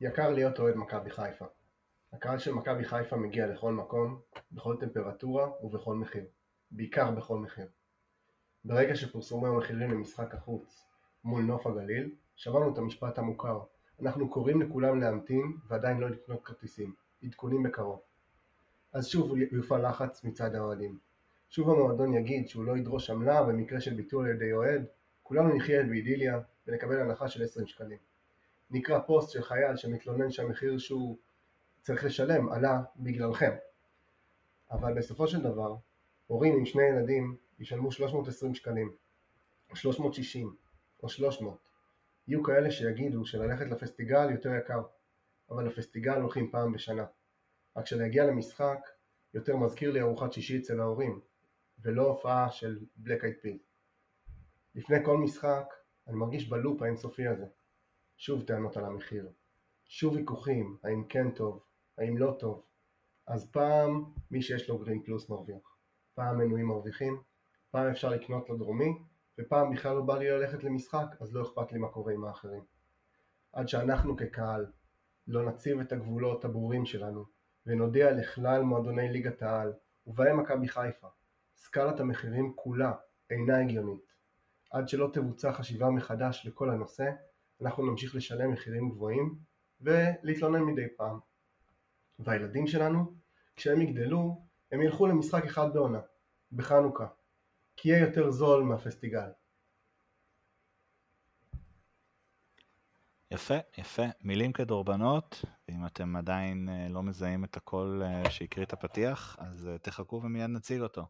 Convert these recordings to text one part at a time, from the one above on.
יקר להיות אוהד מכבי חיפה. הקהל של מכבי חיפה מגיע לכל מקום, בכל טמפרטורה ובכל מחיר. בעיקר בכל מחיר. ברגע שפורסמו המחירים למשחק החוץ מול נוף הגליל, שמענו את המשפט המוכר אנחנו קוראים לכולם להמתין ועדיין לא לקנות כרטיסים. עדכונים בקרוב. אז שוב יופעל לחץ מצד האוהדים. שוב המועדון יגיד שהוא לא ידרוש עמלה במקרה של ביטול על ידי אוהד, כולנו נחיה באידיליה ונקבל הנחה של 20 שקלים. נקרא פוסט של חייל שמתלונן שהמחיר שהוא צריך לשלם עלה בגללכם. אבל בסופו של דבר, הורים עם שני ילדים ישלמו 320 שקלים, או 360, או 300. יהיו כאלה שיגידו שללכת לפסטיגל יותר יקר, אבל לפסטיגל הולכים פעם בשנה. רק כשנגיע למשחק, יותר מזכיר לי ארוחת שישי אצל ההורים, ולא הופעה של בלק אייד פיל. לפני כל משחק, אני מרגיש בלופ האינסופי הזה. שוב טענות על המחיר. שוב ויכוחים, האם כן טוב, האם לא טוב. אז פעם מי שיש לו גרין פלוס מרוויח. פעם מנויים מרוויחים, פעם אפשר לקנות לו דרומי, ופעם בכלל לא בא לי ללכת למשחק, אז לא אכפת לי מה קורה עם האחרים. עד שאנחנו כקהל לא נציב את הגבולות הברורים שלנו, ונודיע לכלל מועדוני ליגת העל, ובהם מכבי חיפה, סקלת המחירים כולה אינה הגיונית. עד שלא תבוצע חשיבה מחדש לכל הנושא, אנחנו נמשיך לשלם מחירים גבוהים ולהתלונן מדי פעם. והילדים שלנו, כשהם יגדלו, הם ילכו למשחק אחד בעונה, בחנוכה, כי יהיה יותר זול מהפסטיגל. יפה, יפה. מילים כדורבנות, ואם אתם עדיין אה, לא מזהים את הקול אה, שהקריא את הפתיח, אז אה, תחכו ומיד נציג אותו.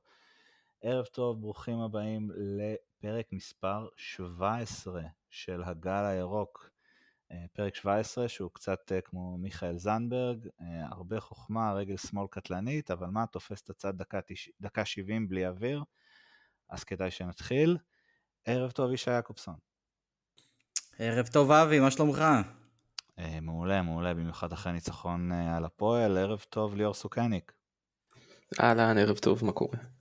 ערב טוב, ברוכים הבאים לפרק מספר 17 של הגל הירוק. פרק 17 שהוא קצת כמו מיכאל זנדברג, הרבה חוכמה, רגל שמאל קטלנית, אבל מה, תופס את הצד דקה, דקה 70 בלי אוויר, אז כדאי שנתחיל. ערב טוב, ישי יעקובסון. ערב טוב אבי, מה שלומך? אה, מעולה, מעולה, במיוחד אחרי ניצחון אה, על הפועל, ערב טוב ליאור סוכניק. אהלן, ערב טוב, מה קורה?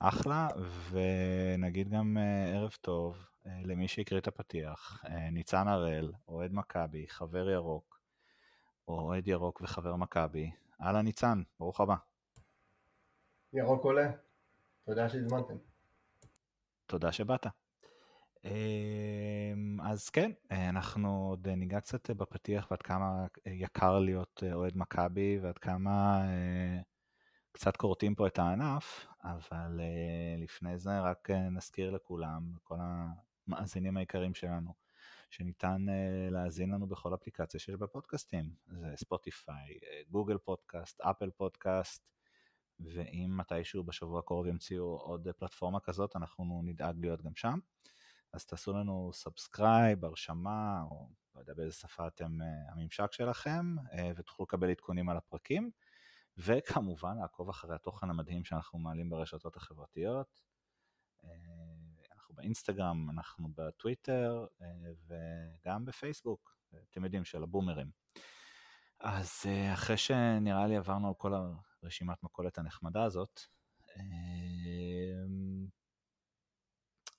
אחלה, ונגיד גם אה, ערב טוב למי שהקריא את הפתיח, ניצן הראל, אוהד מכבי, חבר ירוק, או אוהד ירוק וחבר מכבי. אהלן ניצן, ברוך הבא. ירוק עולה, תודה שהזמנתם. תודה שבאת. אמ, אז כן, אנחנו עוד ניגע קצת בפתיח ועד כמה יקר להיות אוהד מכבי ועד כמה אה, קצת כורתים פה את הענף, אבל אה, לפני זה רק אה, נזכיר לכולם, כל המאזינים היקרים שלנו, שניתן להאזין לנו בכל אפליקציה שיש בפודקאסטים, זה ספוטיפיי, גוגל פודקאסט, אפל פודקאסט, ואם מתישהו בשבוע הקרוב ימציאו עוד פלטפורמה כזאת, אנחנו נדאג להיות גם שם. אז תעשו לנו subscribe, הרשמה, או לא יודע באיזה שפה אתם, הממשק שלכם, ותוכלו לקבל עדכונים על הפרקים, וכמובן לעקוב אחרי התוכן המדהים שאנחנו מעלים ברשתות החברתיות. אה, אנחנו באינסטגרם, אנחנו בטוויטר, אה, וגם בפייסבוק, אתם יודעים, של הבומרים. אז uh, אחרי שנראה לי עברנו על כל הרשימת מכולת הנחמדה הזאת,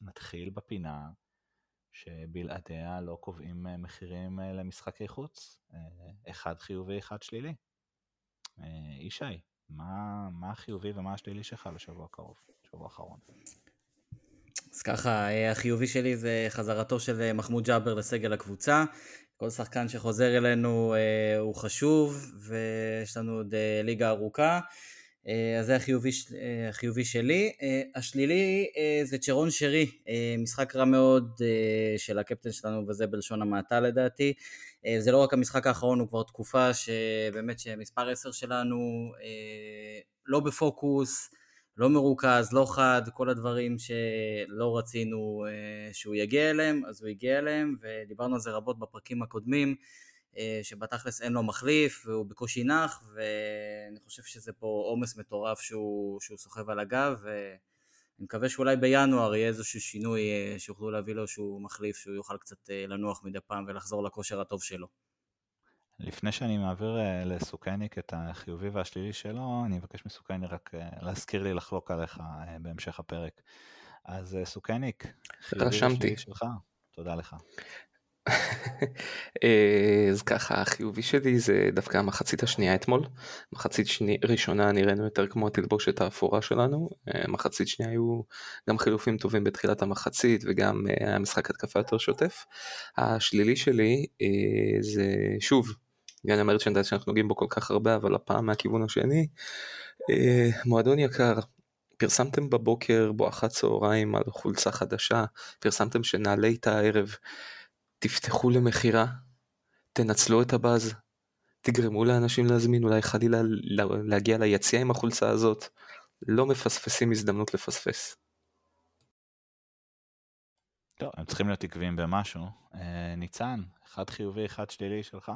נתחיל בפינה שבלעדיה לא קובעים אה, מחירים אה, למשחקי חוץ, אה, אחד חיובי, אחד שלילי. ישי, מה, מה החיובי ומה השלילי שלך לשבוע הקרוב, שבוע האחרון? אז ככה, החיובי שלי זה חזרתו של מחמוד ג'אבר לסגל הקבוצה. כל שחקן שחוזר אלינו הוא חשוב, ויש לנו עוד ליגה ארוכה. אה, אז זה החיובי, אה, החיובי שלי. אה, השלילי זה צ'רון שרי, משחק רע מאוד של הקפטן שלנו וזה בלשון המעטה לדעתי. זה לא רק המשחק האחרון, הוא כבר תקופה שבאמת שמספר 10 שלנו לא בפוקוס, לא מרוכז, לא חד, כל הדברים שלא רצינו שהוא יגיע אליהם, אז הוא הגיע אליהם, ודיברנו על זה רבות בפרקים הקודמים. אה, שבתכלס אין לו מחליף והוא בקושי נח ואני חושב שזה פה עומס מטורף שהוא, סוחב על הגב ואני מקווה שאולי בינואר יהיה איזשהו שינוי אה, שיוכלו להביא לו שהוא מחליף שהוא יוכל קצת אה, לנוח מדי פעם ולחזור לכושר הטוב שלו. לפני שאני מעביר לסוכניק את החיובי והשלילי שלו, אני אבקש מסוכני רק להזכיר לי לחלוק עליך בהמשך הפרק. אז סוכניק, חיובי והשלילי שלך, תודה לך. אה, אז ככה החיובי שלי זה דווקא המחצית השנייה אתמול. מחצית שני, ראשונה נראינו יותר כמו התלבושת האפורה שלנו. אה, מחצית שנייה היו גם חילופים טובים בתחילת המחצית וגם אה, היה משחק התקפה יותר שוטף. השלילי שלי זה שוב גן המרצ'נדייז שאנחנו נוגעים בו כל כך הרבה אבל הפעם מהכיוון השני. מועדון יקר פרסמתם בבוקר בואכה צהריים על חולצה חדשה פרסמתם שנעלה איתה הערב. תפתחו למכירה, תנצלו את הבאז, תגרמו לאנשים להזמין, אולי חלילה להגיע ליציע עם החולצה הזאת, לא מפספסים הזדמנות לפספס. טוב, הם צריכים להיות עקביים במשהו. אה, ניצן, אחד חיובי, אחד שלילי שלך?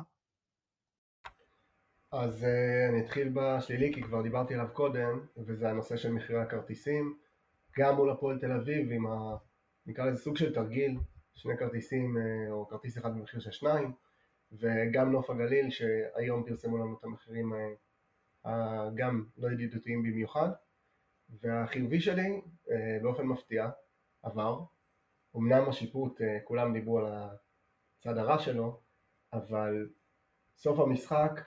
אז uh, אני אתחיל בשלילי כי כבר דיברתי עליו קודם וזה הנושא של מחירי הכרטיסים גם מול הפועל תל אביב עם ה... נקרא לזה סוג של תרגיל שני כרטיסים אה, או כרטיס אחד במחיר של שניים וגם נוף הגליל שהיום פרסמו לנו את המחירים אה, גם לא ידידותיים במיוחד והחיובי שלי אה, באופן מפתיע עבר. אמנם השיפוט כולם דיברו על הצד הרע שלו אבל סוף המשחק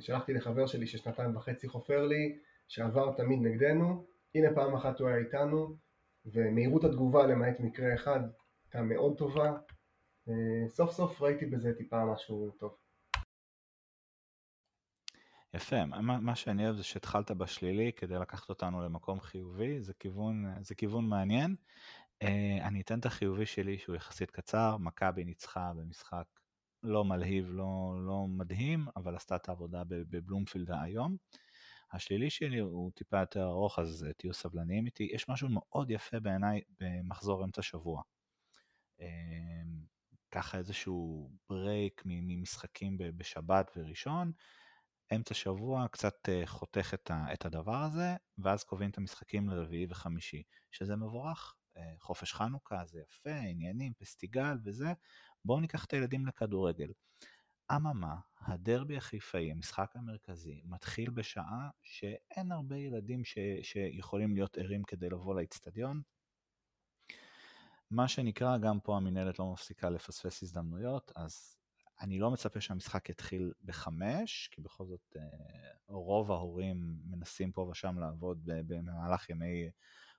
שלחתי לחבר שלי ששנתיים וחצי חופר לי שעבר תמיד נגדנו. הנה פעם אחת הוא היה איתנו ומהירות התגובה למעט מקרה אחד הייתה מאוד טובה. אה, סוף סוף ראיתי בזה טיפה משהו טוב. יפה, מה, מה שאני אוהב זה שהתחלת בשלילי כדי לקחת אותנו למקום חיובי, זה כיוון, זה כיוון מעניין. Uh, אני אתן את החיובי שלי שהוא יחסית קצר, מכבי ניצחה במשחק לא מלהיב, לא, לא מדהים, אבל עשתה את העבודה בבלומפילד היום. השלילי שלי הוא טיפה יותר ארוך, אז תהיו סבלניים איתי. יש משהו מאוד יפה בעיניי במחזור אמצע שבוע. אמ, ככה איזשהו ברייק ממשחקים בשבת וראשון, אמצע שבוע קצת אה, חותך את הדבר הזה, ואז קובעים את המשחקים לרביעי וחמישי, שזה מבורך. אה, חופש חנוכה זה יפה, עניינים, פסטיגל וזה, בואו ניקח את הילדים לכדורגל. אממה, הדרבי החיפאי, המשחק המרכזי, מתחיל בשעה שאין הרבה ילדים ש, שיכולים להיות ערים כדי לבוא לאיצטדיון, מה שנקרא, גם פה המינהלת לא מפסיקה לפספס הזדמנויות, אז אני לא מצפה שהמשחק יתחיל בחמש, כי בכל זאת אה, רוב ההורים מנסים פה ושם לעבוד במהלך ימי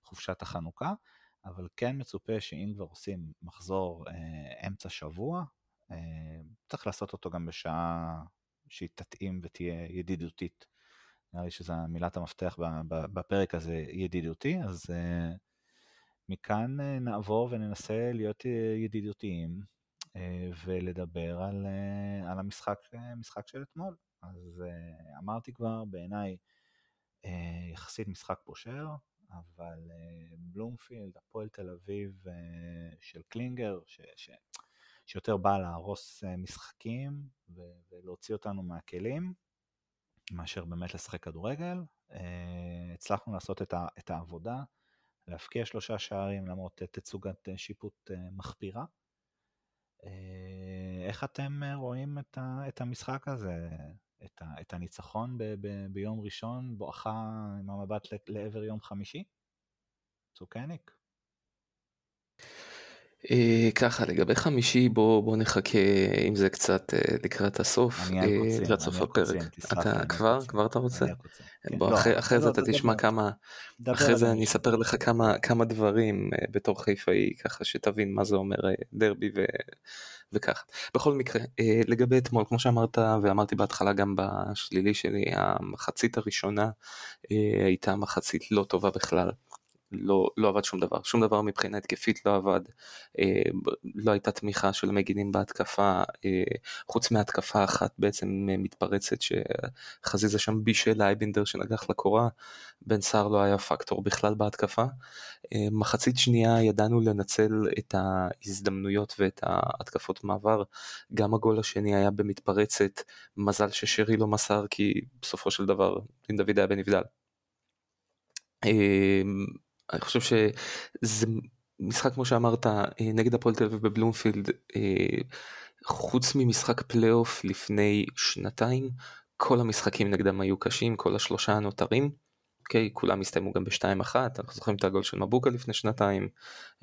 חופשת החנוכה, אבל כן מצופה שאם כבר עושים מחזור אה, אמצע שבוע, אה, צריך לעשות אותו גם בשעה שהיא תתאים ותהיה ידידותית. נראה לי שזו מילת המפתח בפרק הזה, ידידותי, אז מכאן אה, נעבור וננסה להיות אה, ידידותיים אה, ולדבר על, על המשחק משחק של אתמול. אז אמרתי כבר, בעיניי יחסית משחק פושר, אבל בלומפילד, הפועל תל אביב של קלינגר, ש, ש, שיותר בא להרוס משחקים ולהוציא אותנו מהכלים, מאשר באמת לשחק כדורגל. הצלחנו לעשות את העבודה. להבקיע שלושה שערים למרות תצוגת אה, שיפוט אה, מחפירה. אה, איך אתם רואים את המשחק הזה, את הניצחון ביום ראשון, בואכה עם המבט לעבר יום חמישי? צוקניק. אה, ככה לגבי חמישי בוא בוא נחכה עם זה קצת אה, לקראת הסוף, לקראת סוף הפרק. אתה כבר כבר אתה רוצה? כן. בוא לא, אחרי לא, זה אתה תשמע כמה, אחרי זה אני אספר לך כמה כמה דברים אה, בתור חיפאי ככה שתבין מה זה אומר דרבי וככה. בכל מקרה לגבי אתמול כמו שאמרת ואמרתי בהתחלה גם בשלילי שלי המחצית הראשונה הייתה מחצית לא טובה בכלל. לא, לא עבד שום דבר, שום דבר מבחינה התקפית לא עבד, אה, לא הייתה תמיכה של מגינים בהתקפה, אה, חוץ מהתקפה אחת בעצם אה, מתפרצת שחזיזה שם בישל לאייבינדר שנגח לקורה, בן סער לא היה פקטור בכלל בהתקפה. אה, מחצית שנייה ידענו לנצל את ההזדמנויות ואת ההתקפות מעבר, גם הגול השני היה במתפרצת, מזל ששרי לא מסר כי בסופו של דבר דין דוד היה בנבדל. אה, אני חושב שזה משחק כמו שאמרת אה, נגד הפועל תל אביב בבלומפילד אה, חוץ ממשחק פלייאוף לפני שנתיים כל המשחקים נגדם היו קשים כל השלושה הנותרים אוקיי? כולם הסתיימו גם בשתיים אחת, אנחנו זוכרים את הגול של מבוקה לפני שנתיים,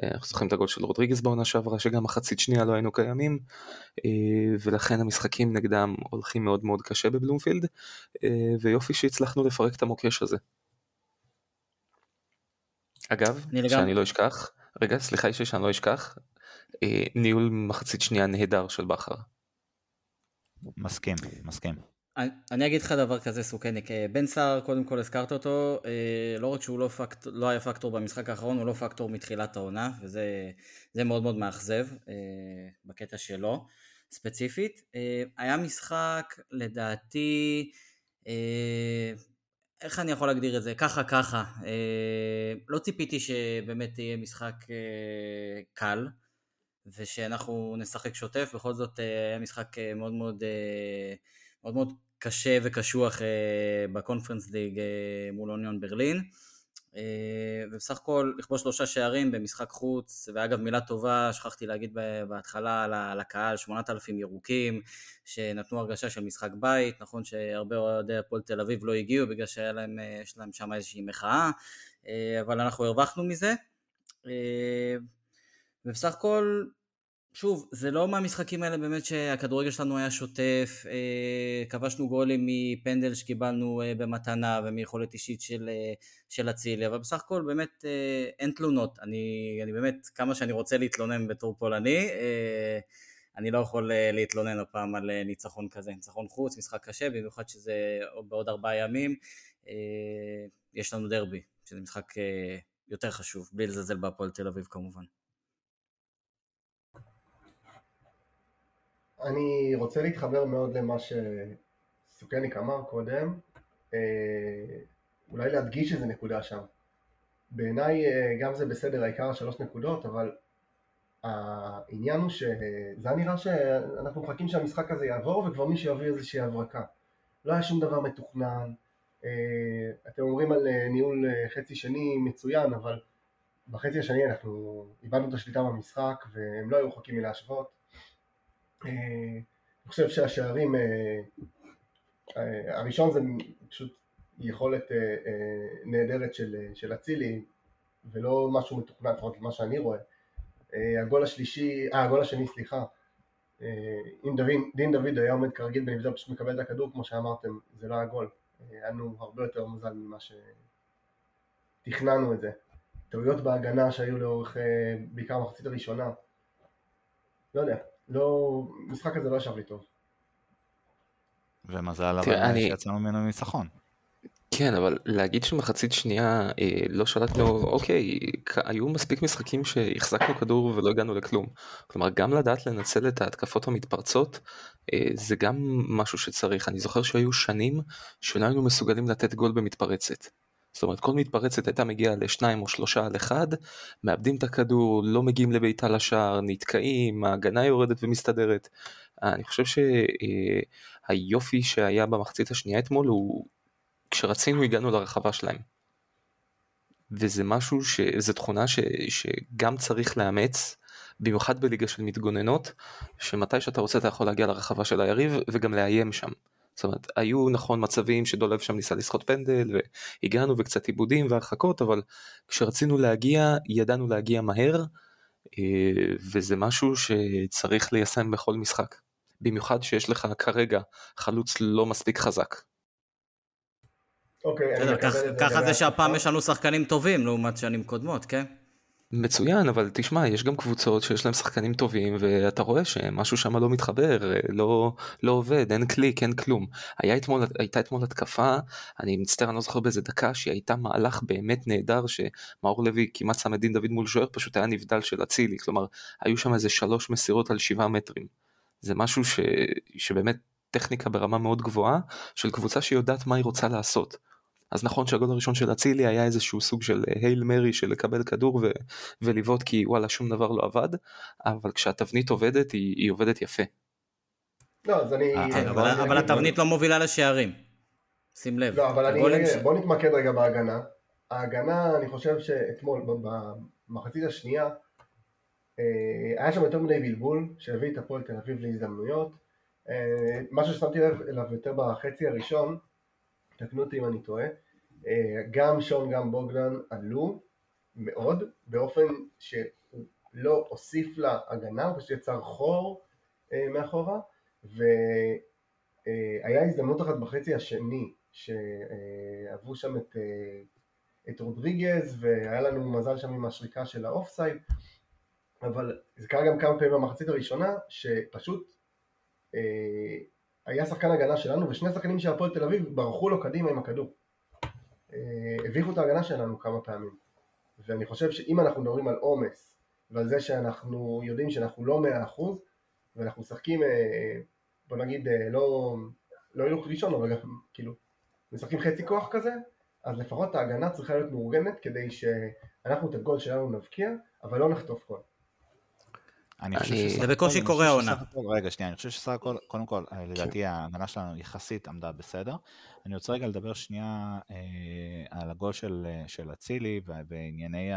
אה, אנחנו זוכרים את הגול של רודריגז בעונה שעברה, שגם מחצית שנייה לא היינו קיימים, ולכן המשחקים נגדם הולכים מאוד מאוד קשה בבלומפילד, ויופי שהצלחנו לפרק את המוקש הזה. אגב, שאני לא אשכח, רגע, סליחה אישי שאני לא אשכח, ניהול מחצית שנייה נהדר של בכר. מסכים, מסכים. אני אגיד לך דבר כזה סוכניק, אה, בן סער קודם כל הזכרת אותו, אה, לא רק שהוא לא, פקט, לא היה פקטור במשחק האחרון, הוא לא פקטור מתחילת העונה, וזה מאוד מאוד מאכזב אה, בקטע שלו ספציפית. היה משחק לדעתי, איך אני יכול להגדיר את זה? ככה ככה. לא ציפיתי שבאמת יהיה משחק קל. ושאנחנו נשחק שוטף, בכל זאת היה משחק מאוד מאוד, מאוד, מאוד קשה וקשוח אה, בקונפרנס ליג אה, מול אוניון ברלין. אה, ובסך הכל לכבוש שלושה שערים במשחק חוץ, ואגב מילה טובה, שכחתי להגיד בהתחלה על הקהל, 8,000 ירוקים, שנתנו הרגשה של משחק בית, נכון שהרבה אוהדי הפועל תל אביב לא הגיעו בגלל שיש להם, להם שם איזושהי מחאה, אבל אנחנו הרווחנו מזה. ובסך הכל שוב, זה לא מהמשחקים האלה באמת שהכדורגל שלנו היה שוטף, אה, כבשנו גולים מפנדל שקיבלנו אה, במתנה ומיכולת אישית של, אה, של אצילי, אבל בסך הכל באמת אין תלונות. אני, אני באמת, כמה שאני רוצה להתלונן בתור פולני, אני לא יכול להתלונן הפעם על ניצחון כזה, ניצחון חוץ, משחק קשה, במיוחד שזה בעוד ארבעה ימים, יש לנו דרבי, שזה משחק יותר חשוב, בלי לזלזל בהפועל תל אביב כמובן. אני רוצה להתחבר מאוד למה שסוכניק אמר קודם, אה, אולי להדגיש איזה נקודה שם. בעיניי אה, גם זה בסדר, העיקר שלוש נקודות, אבל העניין הוא שזה נראה שאנחנו מחכים שהמשחק הזה יעבור וכבר מישהו יביא איזושהי הברקה. לא היה שום דבר מתוכנן, אה, אתם אומרים על ניהול חצי שני מצוין, אבל בחצי השני אנחנו איבדנו את השליטה במשחק והם לא היו רחוקים מלהשוות. אה, אני חושב שהשערים, אה, אה, הראשון זה פשוט יכולת נהדרת של אצילי ולא משהו מתוכנן, לפחות ממה שאני רואה. הגול השלישי, אה הגול השני סליחה, אם דוד, דין דוד היה עומד כרגיל בנבדל פשוט מקבל את הכדור כמו שאמרתם, זה לא היה גול, היה לנו הרבה יותר מזל ממה שתכננו את זה. טעויות בהגנה שהיו לאורך בעיקר המחצית הראשונה, לא יודע, לא, המשחק הזה לא ישב לי טוב. ומזל אבל אני... שיצאנו ממנו ניצחון. כן, אבל להגיד שמחצית שנייה אה, לא שלטנו, אוקיי, היו מספיק משחקים שהחזקנו כדור ולא הגענו לכלום. כלומר, גם לדעת לנצל את ההתקפות המתפרצות, אה, זה גם משהו שצריך. אני זוכר שהיו שנים שלא היינו מסוגלים לתת גול במתפרצת. זאת אומרת כל מתפרצת הייתה מגיעה לשניים או שלושה על אחד, מאבדים את הכדור, לא מגיעים לביתה לשער, נתקעים, ההגנה יורדת ומסתדרת. אני חושב שהיופי שהיה במחצית השנייה אתמול הוא כשרצינו הגענו לרחבה שלהם. וזה משהו, ש... זו תכונה ש... שגם צריך לאמץ, במיוחד בליגה של מתגוננות, שמתי שאתה רוצה אתה יכול להגיע לרחבה של היריב וגם לאיים שם. זאת אומרת, היו נכון מצבים שדולב שם ניסה לסחוט פנדל והגענו וקצת עיבודים והרחקות, אבל כשרצינו להגיע, ידענו להגיע מהר, אה, וזה משהו שצריך ליישם בכל משחק. במיוחד שיש לך כרגע חלוץ לא מספיק חזק. אוקיי, ככה זה שהפעם יש לנו שחקנים טובים לעומת שנים קודמות, כן? מצוין, אבל תשמע, יש גם קבוצות שיש להם שחקנים טובים ואתה רואה שמשהו שם לא מתחבר, לא, לא עובד, אין קליק, אין כלום. היה אתמול, הייתה אתמול התקפה, אני מצטער, אני לא זוכר באיזה דקה, שהיא הייתה מהלך באמת נהדר, שמאור לוי כמעט שם את דין דוד מול שוער, פשוט היה נבדל של אצילי, כלומר, היו שם איזה שלוש מסירות על שבעה מטרים. זה משהו ש, שבאמת טכניקה ברמה מאוד גבוהה, של קבוצה שיודעת מה היא רוצה לעשות. אז נכון שהגול הראשון של אצילי היה איזשהו סוג של הייל מרי של לקבל כדור ו- ולבעוט כי וואלה שום דבר לא עבד, אבל כשהתבנית עובדת היא, היא עובדת יפה. לא, אז אני... אה, כן, אבל, אבל אני... התבנית לא מובילה לשערים. שים לב. לא, אבל אני... ש... בוא נתמקד רגע בהגנה. ההגנה, אני חושב שאתמול, במחצית השנייה, אה, היה שם יותר מדי בלבול, שהביא את הפועל תל אביב להזדמנויות. אה, משהו ששמתי לב אליו יותר בחצי הראשון, תקנו אותי אם אני טועה, גם שון גם בוגדן עלו מאוד באופן שהוא לא הוסיף להגנה, הוא פשוט יצר חור מאחורה והיה הזדמנות אחת בחצי השני שאהבו שם את, את רודריגז והיה לנו מזל שם עם השריקה של האוף סייד אבל זה קרה גם כמה פעמים במחצית הראשונה שפשוט אה, היה שחקן הגנה שלנו ושני שחקנים של הפועל תל אביב ברחו לו קדימה עם הכדור. אה, הביכו את ההגנה שלנו כמה פעמים. ואני חושב שאם אנחנו מדברים על עומס ועל זה שאנחנו יודעים שאנחנו לא מאה אחוז ואנחנו משחקים אה, בוא נגיד לא, לא הילוך ראשון אבל גם כאילו משחקים חצי כוח כזה אז לפחות ההגנה צריכה להיות מאורגנת כדי שאנחנו את הגול שלנו נבקיע אבל לא נחטוף גול אני חושב שזה בקושי קורה העונה. רגע, שנייה, אני חושב שסך הכל, קודם כל, אה, לדעתי ההגנה שלנו יחסית עמדה בסדר. אני רוצה רגע לדבר שנייה אה, על הגול של אצילי וענייני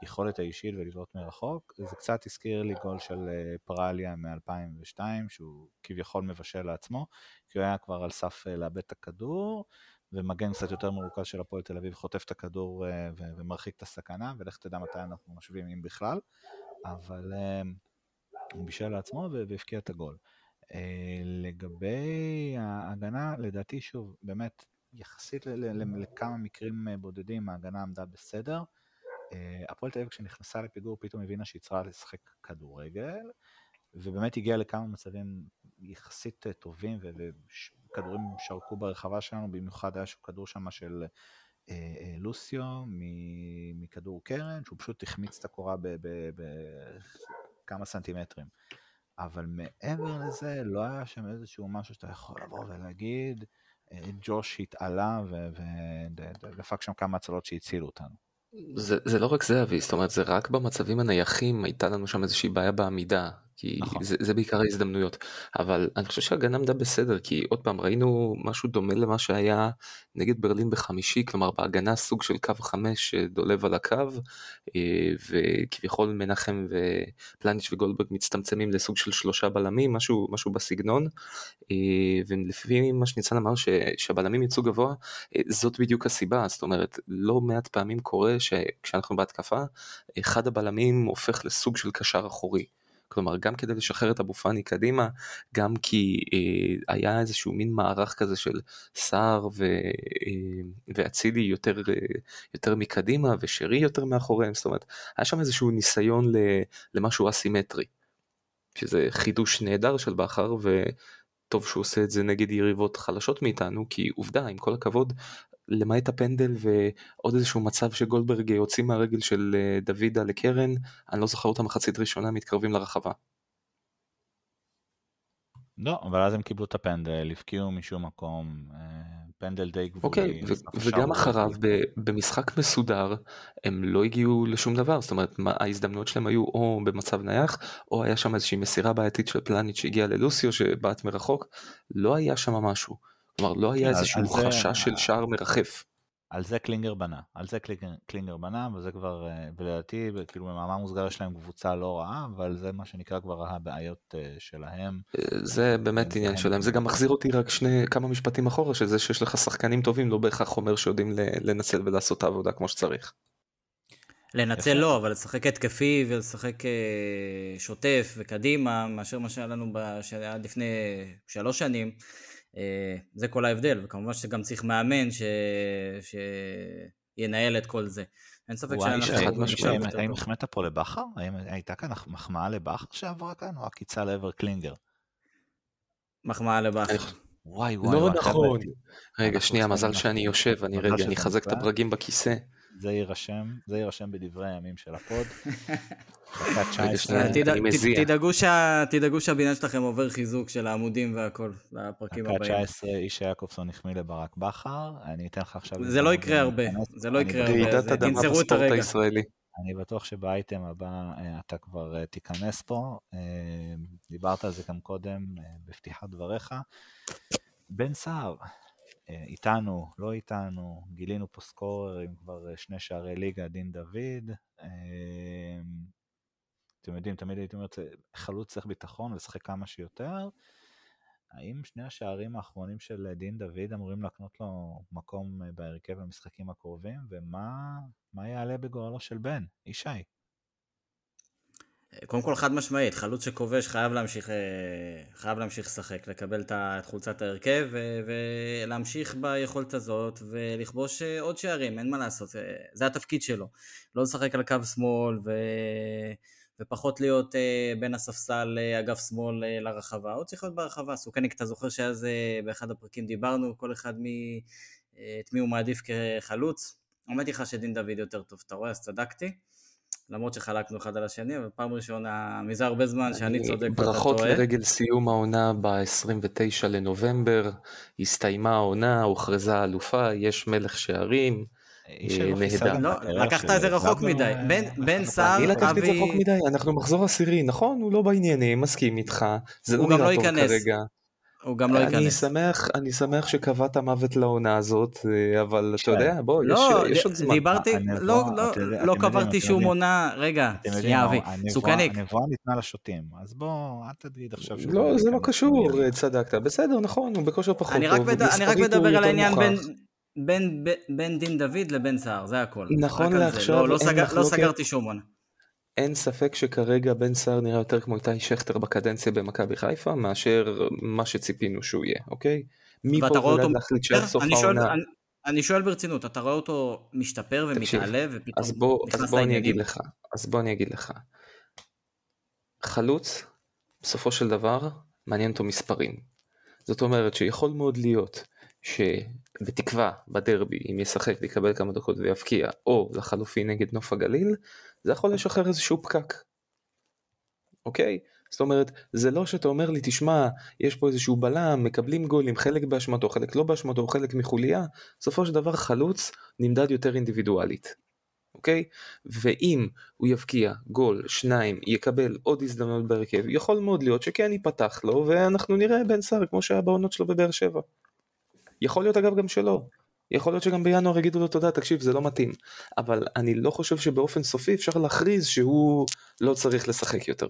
היכולת האישית ולבעוט מרחוק. זה קצת הזכיר לי גול של אה, פרליה מ-2002, שהוא כביכול מבשל לעצמו, כי הוא היה כבר על סף לאבד את הכדור, ומגן קצת יותר מרוכז של הפועל תל אביב חוטף את הכדור ומרחיק את הסכנה, ולך תדע מתי אנחנו משווים אם בכלל. אבל אמ, הוא בישל לעצמו והבקיע את הגול. אה, לגבי ההגנה, לדעתי, שוב, באמת, יחסית לכמה מקרים אה, בודדים, ההגנה עמדה בסדר. אה, הפועל תל אביב כשנכנסה לפיגור פתאום הבינה שהיא צריכה לשחק כדורגל, ובאמת הגיעה לכמה מצבים יחסית טובים, וכדורים שרקו ברחבה שלנו, במיוחד היה כדור שם של אה, אה, לוסיו מכדור קרן, שהוא פשוט החמיץ את הקורה בכמה סנטימטרים. אבל מעבר לזה, לא היה שם איזשהו משהו שאתה יכול לבוא ולהגיד, אה, ג'וש התעלה ודפק שם כמה הצלות שהצילו אותנו. זה, זה לא רק זה אבי, זאת אומרת זה רק במצבים הנייחים הייתה לנו שם איזושהי בעיה בעמידה, כי נכון. זה, זה בעיקר ההזדמנויות, אבל אני חושב שההגנה עמדה בסדר, כי עוד פעם ראינו משהו דומה למה שהיה נגד ברלין בחמישי, כלומר בהגנה סוג של קו חמש שדולב על הקו, אה, וכביכול מנחם ופלניץ' וגולדברג מצטמצמים לסוג של שלושה בלמים, משהו, משהו בסגנון, אה, ולפי מה שניצן אמר ש, שהבלמים יצאו גבוה, אה, זאת בדיוק הסיבה, זאת אומרת לא מעט פעמים קורה שכשאנחנו בהתקפה, אחד הבלמים הופך לסוג של קשר אחורי. כלומר גם כדי לשחרר את אבו פאני קדימה, גם כי אה, היה איזשהו מין מערך כזה של סער אה, ואצילי יותר, אה, יותר מקדימה ושרי יותר מאחוריהם, זאת אומרת היה שם איזשהו ניסיון למשהו אסימטרי, שזה חידוש נהדר של בכר וטוב שהוא עושה את זה נגד יריבות חלשות מאיתנו, כי עובדה, עם כל הכבוד, למעט הפנדל ועוד איזשהו מצב שגולדברג יוצאים מהרגל של אה, דוידה לקרן, אני לא זוכר אותה מחצית ראשונה מתקרבים לרחבה. לא, אבל אז הם קיבלו את הפנדל, הפקיעו משום מקום, אה, פנדל די גבולי. אוקיי, וגם אחריו במשחק מסודר הם לא הגיעו לשום דבר, זאת אומרת ההזדמנויות שלהם היו או במצב נייח, או היה שם איזושהי מסירה בעייתית של פלניץ' שהגיעה ללוסיו שבעט מרחוק, לא היה שם משהו. כלומר לא היה איזשהו חשש של שער מרחף. על זה קלינגר בנה, על זה קלינגר, קלינגר בנה, וזה כבר, אה, ולדעתי, כאילו במאמר מוסגר יש להם קבוצה לא רעה, אבל זה מה שנקרא כבר הבעיות אה, שלהם. אה, זה באמת עניין שלהם, זה גם מחזיר אותי רק שני, כמה משפטים אחורה, שזה שיש לך שחקנים טובים לא בהכרח אומר שיודעים לנצל ולעשות את העבודה כמו שצריך. לנצל לא, אבל לשחק התקפי ולשחק שוטף וקדימה, מאשר מה שהיה לנו עד לפני שלוש שנים. אה, זה כל ההבדל, וכמובן שגם צריך מאמן ש... שינהל את כל זה. אין ספק שאנחנו... האם החמאת פה לבכר? האם הייתה כאן מחמאה לבכר שעברה כאן, או עקיצה לעבר קלינגר? מחמאה לבכר. וואי וואי. לא נכון. רגע, שנייה, מזל שאני יושב, אני רגע, אני אחזק את הברגים בכיסא. זה יירשם, זה יירשם בדברי הימים של הפוד. תדאגו שהבניין שלכם עובר חיזוק של העמודים והכל, לפרקים הבאים. דקה 19, איש יעקובסון החמיא לברק בכר, אני אתן לך עכשיו... זה לא יקרה הרבה, זה לא יקרה הרבה, תנצרו את הרגע. אני בטוח שבאייטם הבא אה, אתה כבר אה, תיכנס פה, אה, דיברת על זה גם קודם בפתיחת דבריך. בן סער, איתנו, לא איתנו, גילינו פה סקורר עם כבר שני שערי ליגה, דין דוד. אתם יודעים, תמיד הייתי אומר, חלוץ צריך ביטחון, לשחק כמה שיותר. האם שני השערים האחרונים של דין דוד אמורים להקנות לו מקום בהרכב במשחקים הקרובים, ומה יעלה בגורלו של בן, ישי? קודם כל חד משמעית, חלוץ שכובש חייב להמשיך, חייב להמשיך לשחק, לקבל את חולצת ההרכב ולהמשיך ביכולת הזאת ולכבוש עוד שערים, אין מה לעשות, זה התפקיד שלו. לא לשחק על קו שמאל ו... ופחות להיות בין הספסל אגף שמאל לרחבה, הוא צריך להיות ברחבה. סוכניק, אתה זוכר שאז באחד הפרקים דיברנו, כל אחד מ... את מי הוא מעדיף כחלוץ? אמרתי לך שדין דוד יותר טוב, אתה רואה? אז צדקתי. למרות שחלקנו אחד על השני, אבל פעם ראשונה, מזה הרבה זמן שאני צודק ואתה טועה. ברכות לרגל סיום העונה ב-29 לנובמבר, הסתיימה העונה, הוכרזה אלופה, יש מלך שערים. אה, נהדר. לא, לקחת את זה רחוק מדי. בן סער, אבי... אני לקחתי את זה רחוק מדי, אנחנו מחזור עשירי, נכון? הוא לא בעניינים, מסכים איתך. זה לא נראה טוב כרגע. הוא גם לא ייכנס. אני שמח, אני שמח שקבעת מוות לעונה הזאת, אה, אבל אתה יודע, בוא, לא, יש, יש עוד זמן. דיברתי, לא, לא, לא קברתי שום עונה, רגע, שנייה אבי, סוכניק. הנבואה ניתנה לשוטים, אז בוא, אל תגיד עכשיו ש... לא, זה לא קשור, צדקת, בסדר, נכון, הוא בכושר פחות טוב. אני רק מדבר על העניין בין... בין דין דוד לבין סער, זה הכל. נכון לעכשיו, לא, לא סגרתי שום עונה. אין ספק שכרגע בן סער נראה יותר כמו איתי שכטר בקדנציה במכבי חיפה מאשר מה שציפינו שהוא יהיה, אוקיי? מפה ולהחליט שעד סוף העונה... אני שואל ברצינות, אתה רואה אותו משתפר ומתעלה ופתאום אז בוא, אז בוא אני אגיד לך, אז בוא אני אגיד לך. חלוץ, בסופו של דבר, מעניין אותו מספרים. זאת אומרת שיכול מאוד להיות שבתקווה בדרבי אם ישחק ויקבל כמה דקות ויבקיע או לחלופין נגד נוף הגליל זה יכול לשחרר איזשהו פקק. אוקיי? זאת אומרת זה לא שאתה אומר לי תשמע יש פה איזשהו בלם מקבלים גולים חלק באשמתו חלק לא באשמתו חלק מחוליה בסופו של דבר חלוץ נמדד יותר אינדיבידואלית. אוקיי? ואם הוא יבקיע גול, שניים, יקבל עוד הזדמנות בהרכב, יכול מאוד להיות שכן ייפתח לו, ואנחנו נראה בן סער כמו שהיה בעונות שלו בבאר שבע. יכול להיות אגב גם שלא. יכול להיות שגם בינואר יגידו לו תודה, תקשיב, זה לא מתאים. אבל אני לא חושב שבאופן סופי אפשר להכריז שהוא לא צריך לשחק יותר.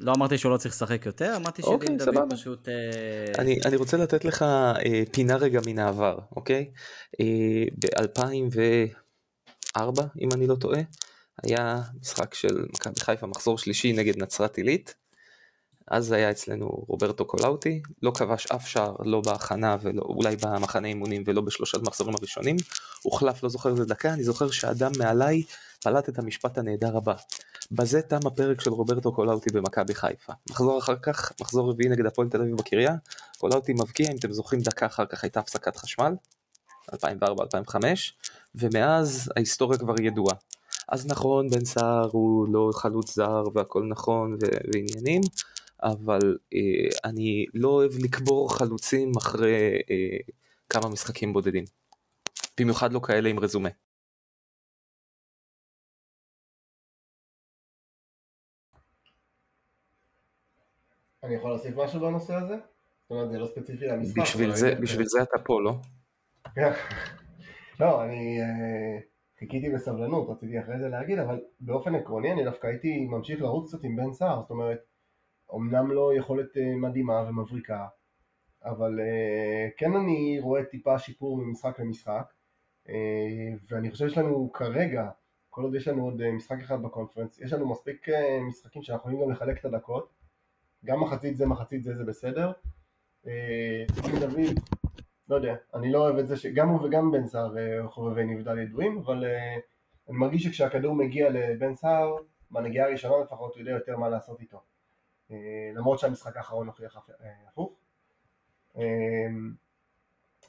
לא אמרתי שהוא לא צריך לשחק יותר, אמרתי שדין אוקיי, דוד פשוט... אה, אני, אני רוצה לתת לך אה, פינה רגע מן העבר, אוקיי? אה, ב-2004, אם אני לא טועה, היה משחק של מכבי חיפה, מחזור שלישי נגד נצרת עילית. אז היה אצלנו רוברטו קולאוטי, לא כבש אף שער, לא בהכנה ואולי במחנה אימונים ולא בשלושת מחזורים הראשונים, הוחלף, לא זוכר איזה דקה, אני זוכר שאדם מעליי פלט את המשפט הנהדר הבא. בזה תם הפרק של רוברטו קולאוטי במכבי חיפה. מחזור אחר כך, מחזור רביעי נגד הפועל תל אביב בקריה, קולאוטי מבקיע, אם אתם זוכרים דקה אחר כך הייתה הפסקת חשמל, 2004-2005, ומאז ההיסטוריה כבר ידועה. אז נכון, בן סער הוא לא חלוץ זר והכל נכון ועניינים, אבל אה, אני לא אוהב לקבור חלוצים אחרי אה, כמה משחקים בודדים. במיוחד לא כאלה עם רזומה. אני יכול להוסיף משהו בנושא הזה? זאת אומרת, זה לא ספציפי למשחק. בשביל, זה, בשביל זה אתה פה, לא? לא, אני uh, חיכיתי בסבלנות, רציתי אחרי זה להגיד, אבל באופן עקרוני אני דווקא הייתי ממשיך לרוץ קצת עם בן סער, זאת אומרת, אמנם לא יכולת אה, מדהימה ומבריקה, אבל אה, כן אני רואה טיפה שיפור ממשחק למשחק, אה, ואני חושב שיש לנו כרגע, כל עוד יש לנו עוד משחק אחד בקונפרנס, יש לנו מספיק משחקים שאנחנו יכולים גם לחלק את הדקות, גם מחצית זה מחצית זה זה בסדר. דוד, לא יודע, אני לא אוהב את זה שגם הוא וגם בן סער חובבי נבדל ידועים, אבל אני מרגיש שכשהכדור מגיע לבן סער, בנגיעה הראשונה לפחות הוא יודע יותר מה לעשות איתו. אה, למרות שהמשחק האחרון הוכיח אה, הפוך. אה,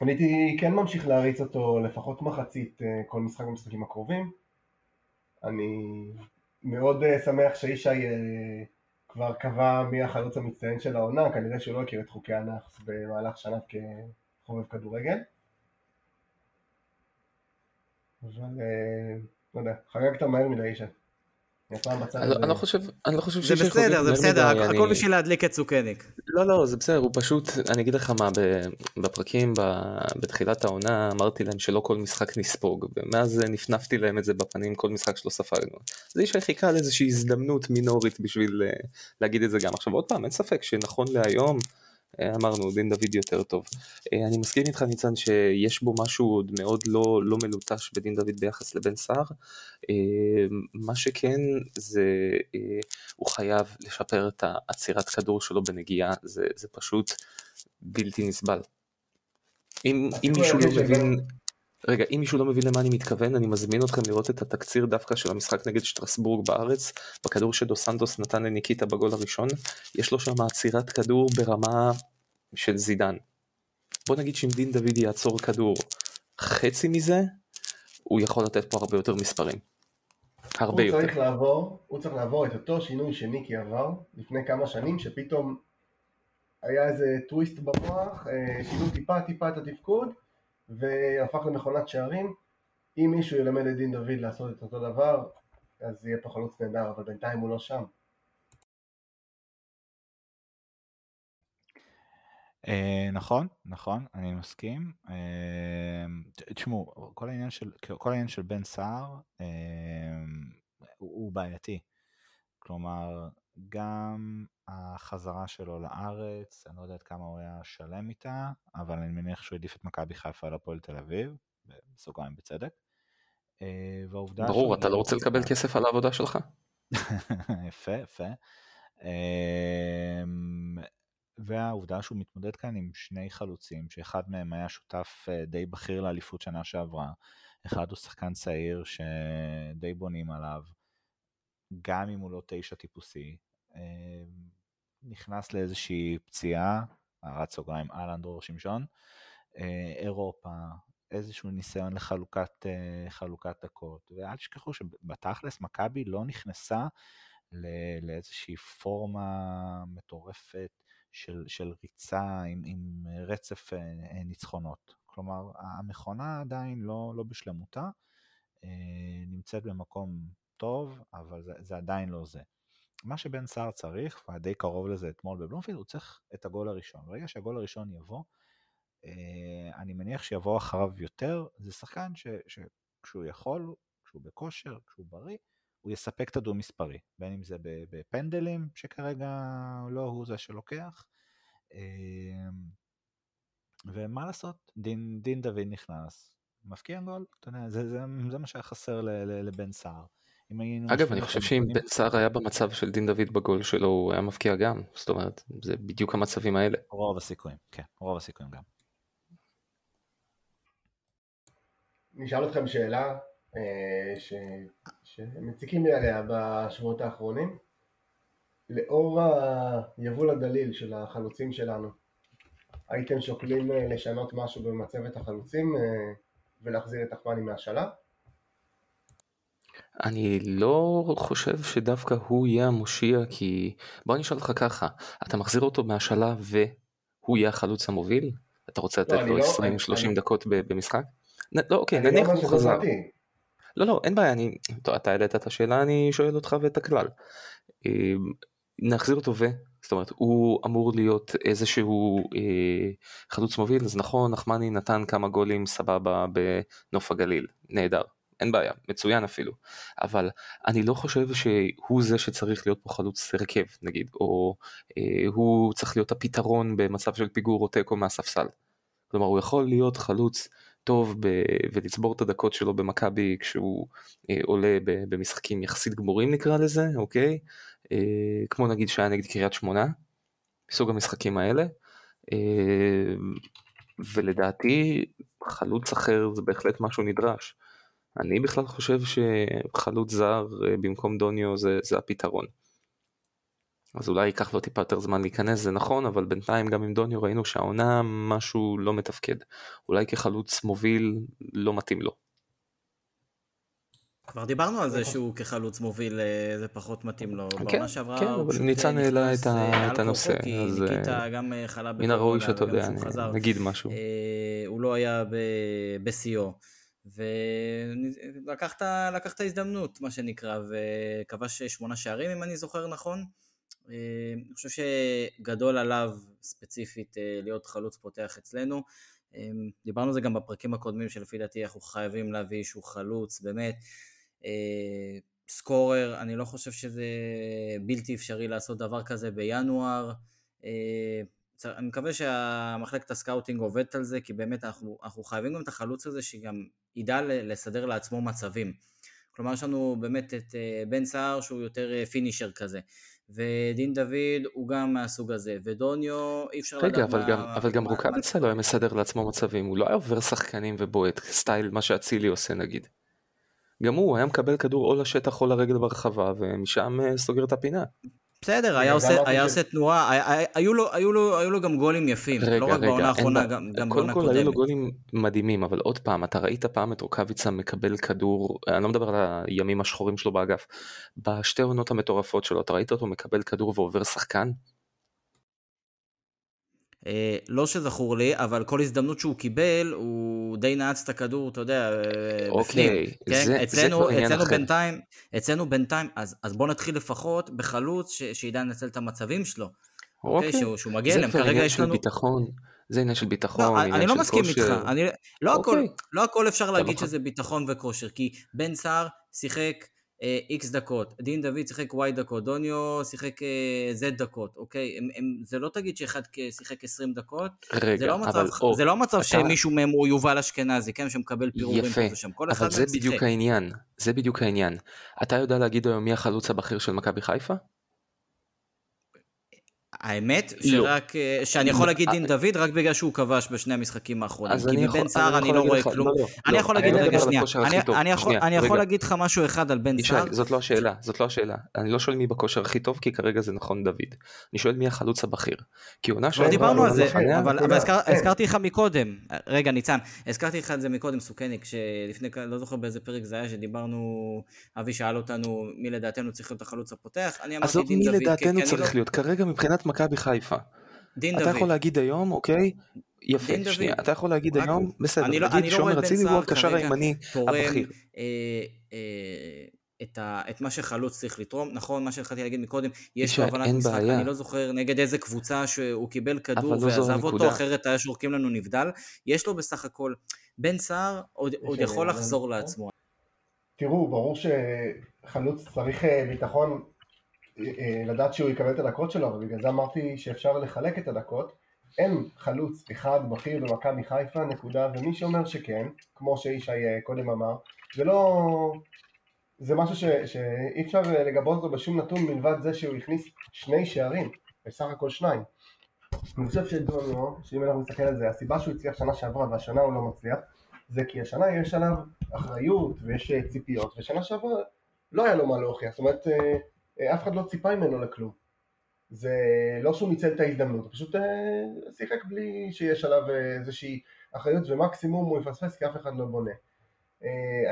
אני הייתי כן ממשיך להריץ אותו לפחות מחצית כל משחק במשחקים הקרובים. אני מאוד שמח שישי כבר קבע מי החלוץ המצטיין של העונה, כנראה שהוא לא הכיר את חוקי הנאחס במהלך שנה כחובב כדורגל. אבל לא יודע, חגגת מהר מדי ישי. אני לא חושב, אני לא חושב שיש... זה בסדר, זה בסדר, הכל בשביל להדליק את סוכניק. לא, לא, זה בסדר, הוא פשוט, אני אגיד לך מה, בפרקים בתחילת העונה אמרתי להם שלא כל משחק נספוג, ומאז נפנפתי להם את זה בפנים, כל משחק שלא ספגנו. זה איש חיכה לאיזושהי הזדמנות מינורית בשביל אה, להגיד את זה גם. עכשיו עוד פעם, אין ספק שנכון להיום, אמרנו דין דוד יותר טוב. אה, אני מסכים איתך ניצן שיש בו משהו עוד מאוד לא, לא מלוטש בדין דוד ביחס לבן סער. אה, מה שכן זה הוא חייב לשפר את העצירת כדור שלו בנגיעה זה, זה פשוט בלתי נסבל. אם, אם מישהו לא מבין רגע, אם מישהו לא מבין למה אני מתכוון, אני מזמין אתכם לראות את התקציר דווקא של המשחק נגד שטרסבורג בארץ, בכדור שדו סנטוס נתן לניקיטה בגול הראשון, יש לו שם עצירת כדור ברמה של זידן. בוא נגיד שאם דין דוד יעצור כדור חצי מזה, הוא יכול לתת פה הרבה יותר מספרים. הרבה הוא יותר. צריך לעבור, הוא צריך לעבור את אותו שינוי שניקי עבר לפני כמה שנים, שפתאום היה איזה טוויסט במוח, אה, שינו טיפה טיפה את התפקוד, והפך למכונת שערים. אם מישהו ילמד את דין דוד לעשות את אותו דבר, אז יהיה פה חלוץ נהדר, אבל בינתיים הוא לא שם. Uh, נכון, נכון, אני מסכים. Uh, תשמעו, כל העניין של, כל העניין של בן סער uh, הוא, הוא בעייתי. כלומר, גם החזרה שלו לארץ, אני לא יודע עד כמה הוא היה שלם איתה, אבל אני מניח שהוא העדיף את מכבי חיפה על הפועל תל אביב, בסוגריים בצדק. אה, והעובדה... ברור, אתה לא רוצה לקבל כסף על העבודה שלך? יפה, יפה. אמ, והעובדה שהוא מתמודד כאן עם שני חלוצים, שאחד מהם היה שותף אה, די בכיר לאליפות שנה שעברה, אחד הוא שחקן צעיר שדי בונים עליו, גם אם הוא לא תשע טיפוסי, אמ, נכנס לאיזושהי פציעה, הערת סוגריים על אנדרור שמשון, אה, אירופה, איזשהו ניסיון לחלוקת אה, חלוקת דקות, ואל תשכחו שבתכלס מכבי לא נכנסה לאיזושהי פורמה מטורפת של, של ריצה עם, עם רצף אה, ניצחונות. כלומר, המכונה עדיין לא, לא בשלמותה, נמצאת במקום טוב, אבל זה, זה עדיין לא זה. מה שבן סער צריך, והיה די קרוב לזה אתמול בבלומפילד, הוא צריך את הגול הראשון. ברגע שהגול הראשון יבוא, אה, אני מניח שיבוא אחריו יותר, זה שחקן שכשהוא יכול, כשהוא בכושר, כשהוא בריא, הוא יספק את הדו מספרי, בין אם זה בפנדלים, שכרגע לא הוא זה שלוקח, אה, ומה לעשות, דין, דין דוד נכנס, מפקיע גול, אתה יודע, זה, זה, זה מה שהיה חסר לבן סער. אגב, אני חושב שאם בן סער היה במצב של דין דוד בגול שלו, הוא היה מבקיע גם. זאת אומרת, זה בדיוק המצבים האלה. רוב הסיכויים, כן, רוב הסיכויים גם. נשאל אתכם שאלה אה, ש... שמציקים לי עליה בשבועות האחרונים. לאור היבול הדליל של החלוצים שלנו, הייתם שוקלים אה, לשנות משהו במצבת החלוצים אה, ולהחזיר את אחמני מהשלב? אני לא חושב שדווקא הוא יהיה המושיע כי בוא אני אשאל אותך ככה אתה מחזיר אותו מהשאלה והוא יהיה החלוץ המוביל אתה רוצה לתת לא, לו 20-30 לא, דקות במשחק? לא אוקיי לא נניח הוא חזר. לא לא אין בעיה אני טוב, אתה העלית את השאלה אני שואל אותך ואת הכלל. אמ, נחזיר אותו ו... זאת אומרת הוא אמור להיות איזשהו אה, חלוץ מוביל אז נכון נחמני נתן כמה גולים סבבה בנוף הגליל נהדר אין בעיה, מצוין אפילו, אבל אני לא חושב שהוא זה שצריך להיות פה חלוץ הרכב נגיד, או אה, הוא צריך להיות הפתרון במצב של פיגור או תיקו מהספסל. כלומר הוא יכול להיות חלוץ טוב ב- ולצבור את הדקות שלו במכבי כשהוא אה, עולה ב- במשחקים יחסית גמורים נקרא לזה, אוקיי? אה, כמו נגיד שהיה נגד קריית שמונה, מסוג המשחקים האלה. אה, ולדעתי חלוץ אחר זה בהחלט משהו נדרש. אני בכלל חושב שחלוץ זר אה, במקום דוניו זה, זה הפתרון. אז אולי ייקח לו טיפה יותר זמן להיכנס זה נכון אבל בינתיים גם עם דוניו ראינו שהעונה משהו לא מתפקד אולי כחלוץ מוביל לא מתאים לו. כבר דיברנו על זה שהוא כחלוץ מוביל אה, זה פחות מתאים לו. כן, שעברה כן, אבל ניצן העלה את, את הנושא. אז ניקיטה גם חלה מן הראוי שאתה יודע, נגיד משהו. הוא לא היה בשיאו. ולקח את ההזדמנות, מה שנקרא, וכבש שמונה שערים, אם אני זוכר נכון. אה, אני חושב שגדול עליו ספציפית אה, להיות חלוץ פותח אצלנו. אה, דיברנו על זה גם בפרקים הקודמים שלפי דעתי אנחנו חייבים להביא איזשהו חלוץ, באמת. scorer, אני לא חושב שזה בלתי אפשרי לעשות דבר כזה בינואר. אני מקווה שהמחלקת ה scouting עובדת על זה, כי באמת אנחנו, אנחנו חייבים גם את החלוץ הזה שגם ידע לסדר לעצמו מצבים. כלומר, יש לנו באמת את בן סער שהוא יותר finisher כזה. ודין דוד הוא גם מהסוג הזה, ודוניו אי אפשר לדעת רגע, אבל, מה, גם, אבל גם רוקאביצה לא היה מסדר לעצמו מצבים, הוא לא היה עובר שחקנים ובועט, סטייל מה שאצילי עושה נגיד. גם הוא היה מקבל כדור או לשטח או לרגל ברחבה, ומשם אה, סוגר את הפינה. בסדר, היה עושה, היה עושה תנועה, היו לו, היו, לו, היו לו גם גולים יפים, רגע, לא רק רגע, בעונה האחרונה, גם, גם בעונה קודם. קודם כל היו לו גולים מדהימים, אבל עוד פעם, אתה ראית פעם את רוקאביצה מקבל כדור, אני לא מדבר על הימים השחורים שלו באגף, בשתי עונות המטורפות שלו, אתה ראית אותו מקבל כדור ועובר שחקן? אה, לא שזכור לי, אבל כל הזדמנות שהוא קיבל, הוא די נעץ את הכדור, אתה יודע, אה, אוקיי, בפנים. כן? זה, אצלנו, זה אצלנו בינתיים, אצלנו בינתיים, אז, אז בוא נתחיל לפחות בחלוץ ש, שידע לנצל את המצבים שלו. אוקיי, אוקיי שהוא, שהוא מגיע אליהם, כרגע יש לנו... ביטחון. זה עניין של ביטחון, לא, עניין אני לא מסכים איתך, אני, לא, אוקיי. הכל, לא הכל אפשר להגיד שזה ביטחון וכושר, כי בן סער שיחק איקס אה, דקות, דין דוד שיחק וואי דקות, דוניו שיחק זד אה, דקות, אוקיי? הם, הם, זה לא תגיד שאחד שיחק 20 דקות, רגע, זה לא מצב, אבל... זה לא מצב אתה... שמישהו מהם הוא יובל אשכנזי, כן? שמקבל פירורים יפה, ושם, כל אחד אבל זה בדיוק שיחק. העניין, זה בדיוק העניין. אתה יודע להגיד היום מי החלוץ הבכיר של מכבי חיפה? האמת, לא. שרק, אה, שאני יכול להגיד דין דוד רק בגלל שהוא כבש בשני המשחקים האחרונים. כי מבן סער אני לא רואה כלום. לא, לא, אני יכול להגיד, רגע, שנייה. אני יכול להגיד לך משהו אחד על בן סער. זאת לא השאלה, זאת לא השאלה. אני לא שואל מי בכושר הכי טוב, כי כרגע זה נכון דוד. אני שואל מי החלוץ הבכיר. כי עונה שעברה... לא דיברנו על זה, אבל הזכרתי לך מקודם. רגע, ניצן, הזכרתי לך את זה מקודם, סוכניק, שלפני, לא זוכר באיזה פרק זה היה, שדיברנו, אבי שאל אותנו מי לדעתנו צריך להיות החלוץ הפותח. אני אמרתי דין דוד. עזוב מי לדעתנו צריך להיות. כרגע מבחינת מכבי חיפה. דין דוד. אתה יכול להגיד היום, אוקיי? יפה, שנייה, אתה יכול להגיד היום, בסדר, אני לא, נגיד לא שומר אצילי הוא הקשר הימני הבכיר. אה, אה, את, ה, את מה שחלוץ צריך לתרום, נכון, מה שהתחלתי להגיד מקודם, יש לו הבנת משחק, בעיה. אני לא זוכר נגד איזה קבוצה שהוא קיבל כדור לא ועזב אותו, אחרת היה שורקים לנו נבדל, יש לו בסך הכל, בן סער עוד, עוד יכול לחזור לעצמו. תראו, ברור שחלוץ צריך אה, ביטחון לדעת שהוא יקבל את הדקות שלו, ובגלל זה אמרתי שאפשר לחלק את הדקות. אין חלוץ אחד בכיר במכבי חיפה, נקודה, ומי שאומר שכן, כמו שישי אה, קודם אמר, זה לא... זה משהו ש... שאי אפשר לגבות אותו בשום נתון מלבד זה שהוא הכניס שני שערים, בסך הכל שניים. אני חושב שדוניו, שאם אנחנו נסתכל על זה, הסיבה שהוא הצליח שנה שעברה והשנה הוא לא מצליח, זה כי השנה יש עליו אחריות ויש אה, ציפיות, ושנה שעברה לא היה לו מה להוכיח, זאת אומרת אה, אף אחד לא ציפה ממנו לכלום. זה לא שהוא ניצל את ההזדמנות, הוא פשוט אה, שיחק בלי שיש עליו אה, איזושהי אחריות ומקסימום הוא יפספס כי אף אחד לא בונה.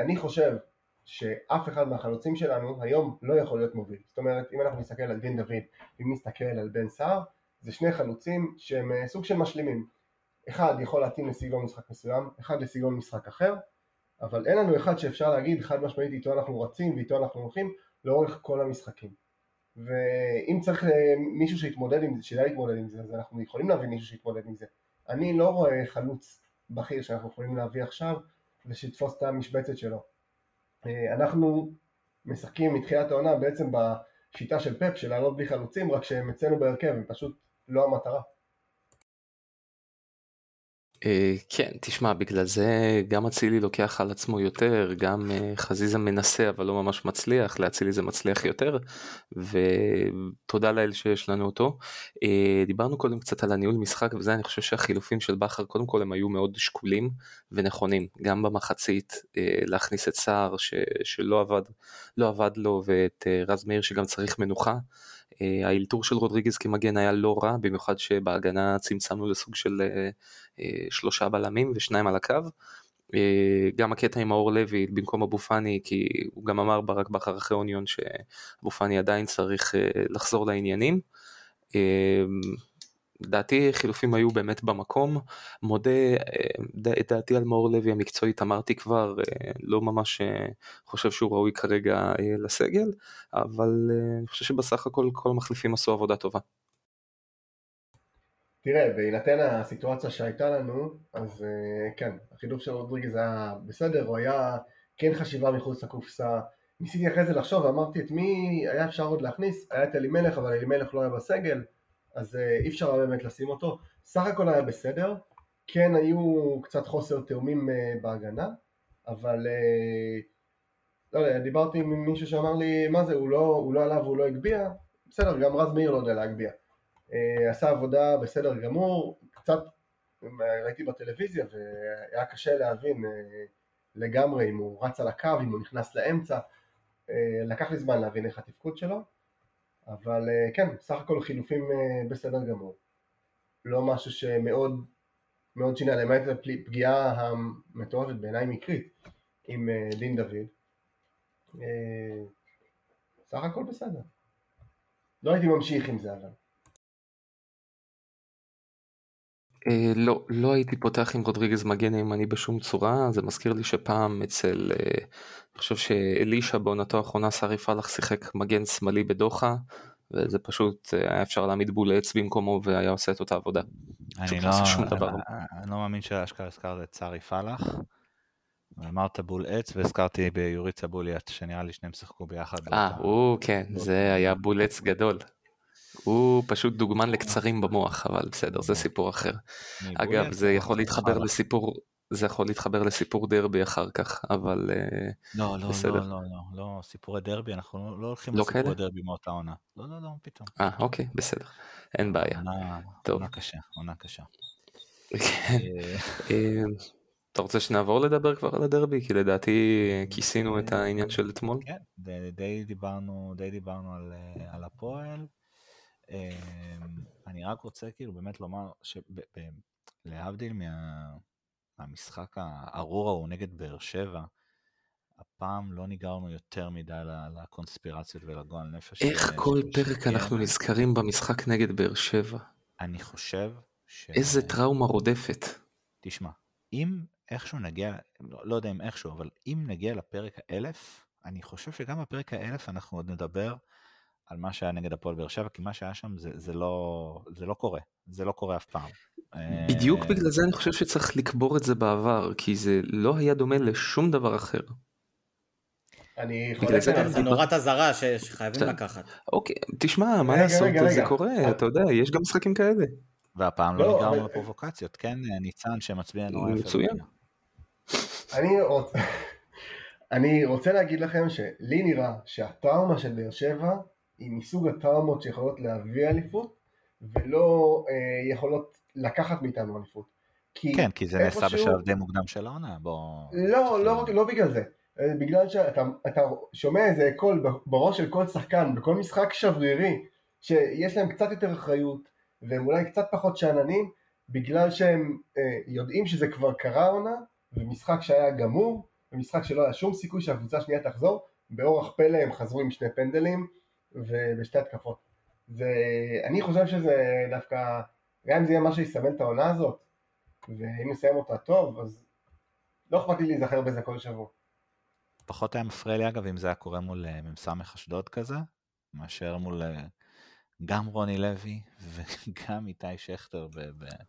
אני חושב שאף אחד מהחלוצים שלנו היום לא יכול להיות מוביל. זאת אומרת, אם אנחנו נסתכל על דין דוד, אם נסתכל על בן סער, זה שני חלוצים שהם סוג של משלימים. אחד יכול להתאים לסגנון משחק מסוים, אחד לסגנון משחק אחר, אבל אין לנו אחד שאפשר להגיד חד משמעית איתו אנחנו רצים ואיתו אנחנו הולכים לאורך כל המשחקים. ואם צריך אה, מישהו שיתמודד עם זה, שידע להתמודד עם זה, אז אנחנו יכולים להביא מישהו שיתמודד עם זה. אני לא רואה חלוץ בכיר שאנחנו יכולים להביא עכשיו ושיתפוס את המשבצת שלו. אה, אנחנו משחקים מתחילת העונה בעצם בשיטה של פפ של לעלות בלי חלוצים, רק שהם אצלנו בהרכב, הם פשוט לא המטרה. אה, כן, תשמע, בגלל זה גם אצילי לוקח על עצמו יותר, גם אה, חזיזה מנסה אבל לא ממש מצליח, לאצילי זה מצליח יותר, ותודה לאל שיש לנו אותו. אה, דיברנו קודם קצת על הניהול משחק וזה, אני חושב שהחילופים של בכר קודם כל הם היו מאוד שקולים ונכונים, גם במחצית להכניס את סער שלא עבד, לא עבד לו ואת רז מאיר שגם צריך מנוחה. אה, האלתור של רודריגז כמגן היה לא רע, במיוחד שבהגנה צמצמנו לסוג של אה, אה, שלושה בלמים ושניים על הקו. גם הקטע עם מאור לוי במקום אבו פאני, כי הוא גם אמר ברק בכר אחרי אוניון שאבו פאני עדיין צריך לחזור לעניינים. לדעתי חילופים היו באמת במקום, מודה את דעתי על מאור לוי המקצועית אמרתי כבר, לא ממש חושב שהוא ראוי כרגע לסגל, אבל אני חושב שבסך הכל כל המחליפים עשו עבודה טובה. תראה, בהינתן הסיטואציה שהייתה לנו, אז כן, החילוף של רודריגז היה בסדר, הוא היה כן חשיבה מחוץ לקופסה, ניסיתי אחרי זה לחשוב ואמרתי את מי היה אפשר עוד להכניס, היה את אלימלך אבל אלימלך לא היה בסגל, אז אה, אי אפשר באמת לשים אותו, סך הכל היה בסדר, כן היו קצת חוסר תאומים אה, בהגנה, אבל אה, לא יודע, דיברתי עם מישהו שאמר לי מה זה, הוא לא, הוא לא עלה והוא לא הגביה, בסדר, גם רז מאיר לא יודע להגביה, עשה עבודה בסדר גמור, קצת ראיתי בטלוויזיה והיה קשה להבין לגמרי אם הוא רץ על הקו, אם הוא נכנס לאמצע, לקח לי זמן להבין איך התפקוד שלו, אבל אה, כן, סך הכל חילופים אה, בסדר גמור. לא משהו שמאוד מאוד שינה, למעט הפגיעה המטורפת בעיניי מקרית עם אה, דין דוד. סך הכל בסדר. לא הייתי ממשיך עם זה אבל. Uh, לא, לא הייתי פותח עם רודריגז מגן ימני בשום צורה, זה מזכיר לי שפעם אצל, uh, אני חושב שאלישע בעונתו האחרונה סארי פלאח שיחק מגן שמאלי בדוחה, וזה פשוט uh, היה אפשר להעמיד בול עץ במקומו והיה עושה את אותה עבודה. אני לא, שום דבר. אני, אני לא מאמין שאשכרה הזכרת את סארי פלאח. אמרת בול עץ והזכרתי ביוריצה בוליאט שנראה לי שניהם שיחקו ביחד. אה, הוא כן, זה היה בול עץ גדול. הוא פשוט דוגמן לקצרים במוח, אבל בסדר, זה סיפור אחר. אגב, זה יכול להתחבר לסיפור, זה יכול להתחבר לסיפור דרבי אחר כך, אבל אה, לא, לא, בסדר. לא, לא, לא, לא, סיפורי דרבי, אנחנו לא, לא הולכים לא לסיפורי דרבי מאותה עונה. לא, לא, לא, פתאום. אה, אוקיי, בסדר, אין בעיה. עונה, טוב. עונה קשה, עונה קשה. כן. אה, אה, אתה רוצה שנעבור לדבר כבר על הדרבי? כי לדעתי כיסינו את העניין של אתמול. כן, די דיברנו, די דיברנו על, על הפועל. אמ, אני רק רוצה כאילו באמת לומר שלהבדיל מה, מהמשחק הארור ההוא נגד באר שבע, הפעם לא ניגרנו יותר מדי לקונספירציות ולגועל נפש. איך כל פרק אנחנו נזכרים במשחק נגד באר שבע? אני חושב ש... איזה טראומה רודפת. תשמע, אם איכשהו נגיע, לא, לא יודע אם איכשהו, אבל אם נגיע לפרק האלף, אני חושב שגם בפרק האלף אנחנו עוד נדבר על מה שהיה נגד הפועל באר שבע, כי מה שהיה שם זה, זה, לא, זה לא קורה, זה לא קורה אף פעם. בדיוק בגלל זה אני חושב שצריך לקבור את זה בעבר, כי זה לא היה דומה לשום דבר אחר. אני חולק על זה נורת אזהרה שחייבים לקחת. אוקיי, תשמע, מה לעשות, זה קורה, אתה יודע, יש גם משחקים כאלה. והפעם לא לא, לפרובוקציות, כן, ניצן שמצביע נורא יפה. מצוין. אני רוצה להגיד לכם שלי נראה שהטראומה של באר שבע היא מסוג הטראומות שיכולות להביא אליפות ולא אה, יכולות לקחת מאיתנו אליפות. כי כן, כי זה נעשה שהוא... בשלב די מוקדם של העונה, בוא... לא, לא, לא בגלל זה. אה, בגלל שאתה שומע איזה קול בראש של כל שחקן בכל משחק שברירי שיש להם קצת יותר אחריות והם אולי קצת פחות שאננים בגלל שהם אה, יודעים שזה כבר קרה עונה ומשחק שהיה גמור ומשחק שלא היה שום סיכוי שהקבוצה השנייה תחזור באורח פלא הם חזרו עם שני פנדלים ובשתי התקפות. ואני חושב שזה דווקא, גם אם זה יהיה מה שיסמן את העונה הזאת, ואם נסיים אותה טוב, אז לא אכפת לי להיזכר בזה כל שבוע. פחות היה מפריע לי אגב אם זה היה קורה מול אה, מ"ס אשדוד כזה, מאשר מול אה, גם רוני לוי וגם איתי שכטר ב- ב-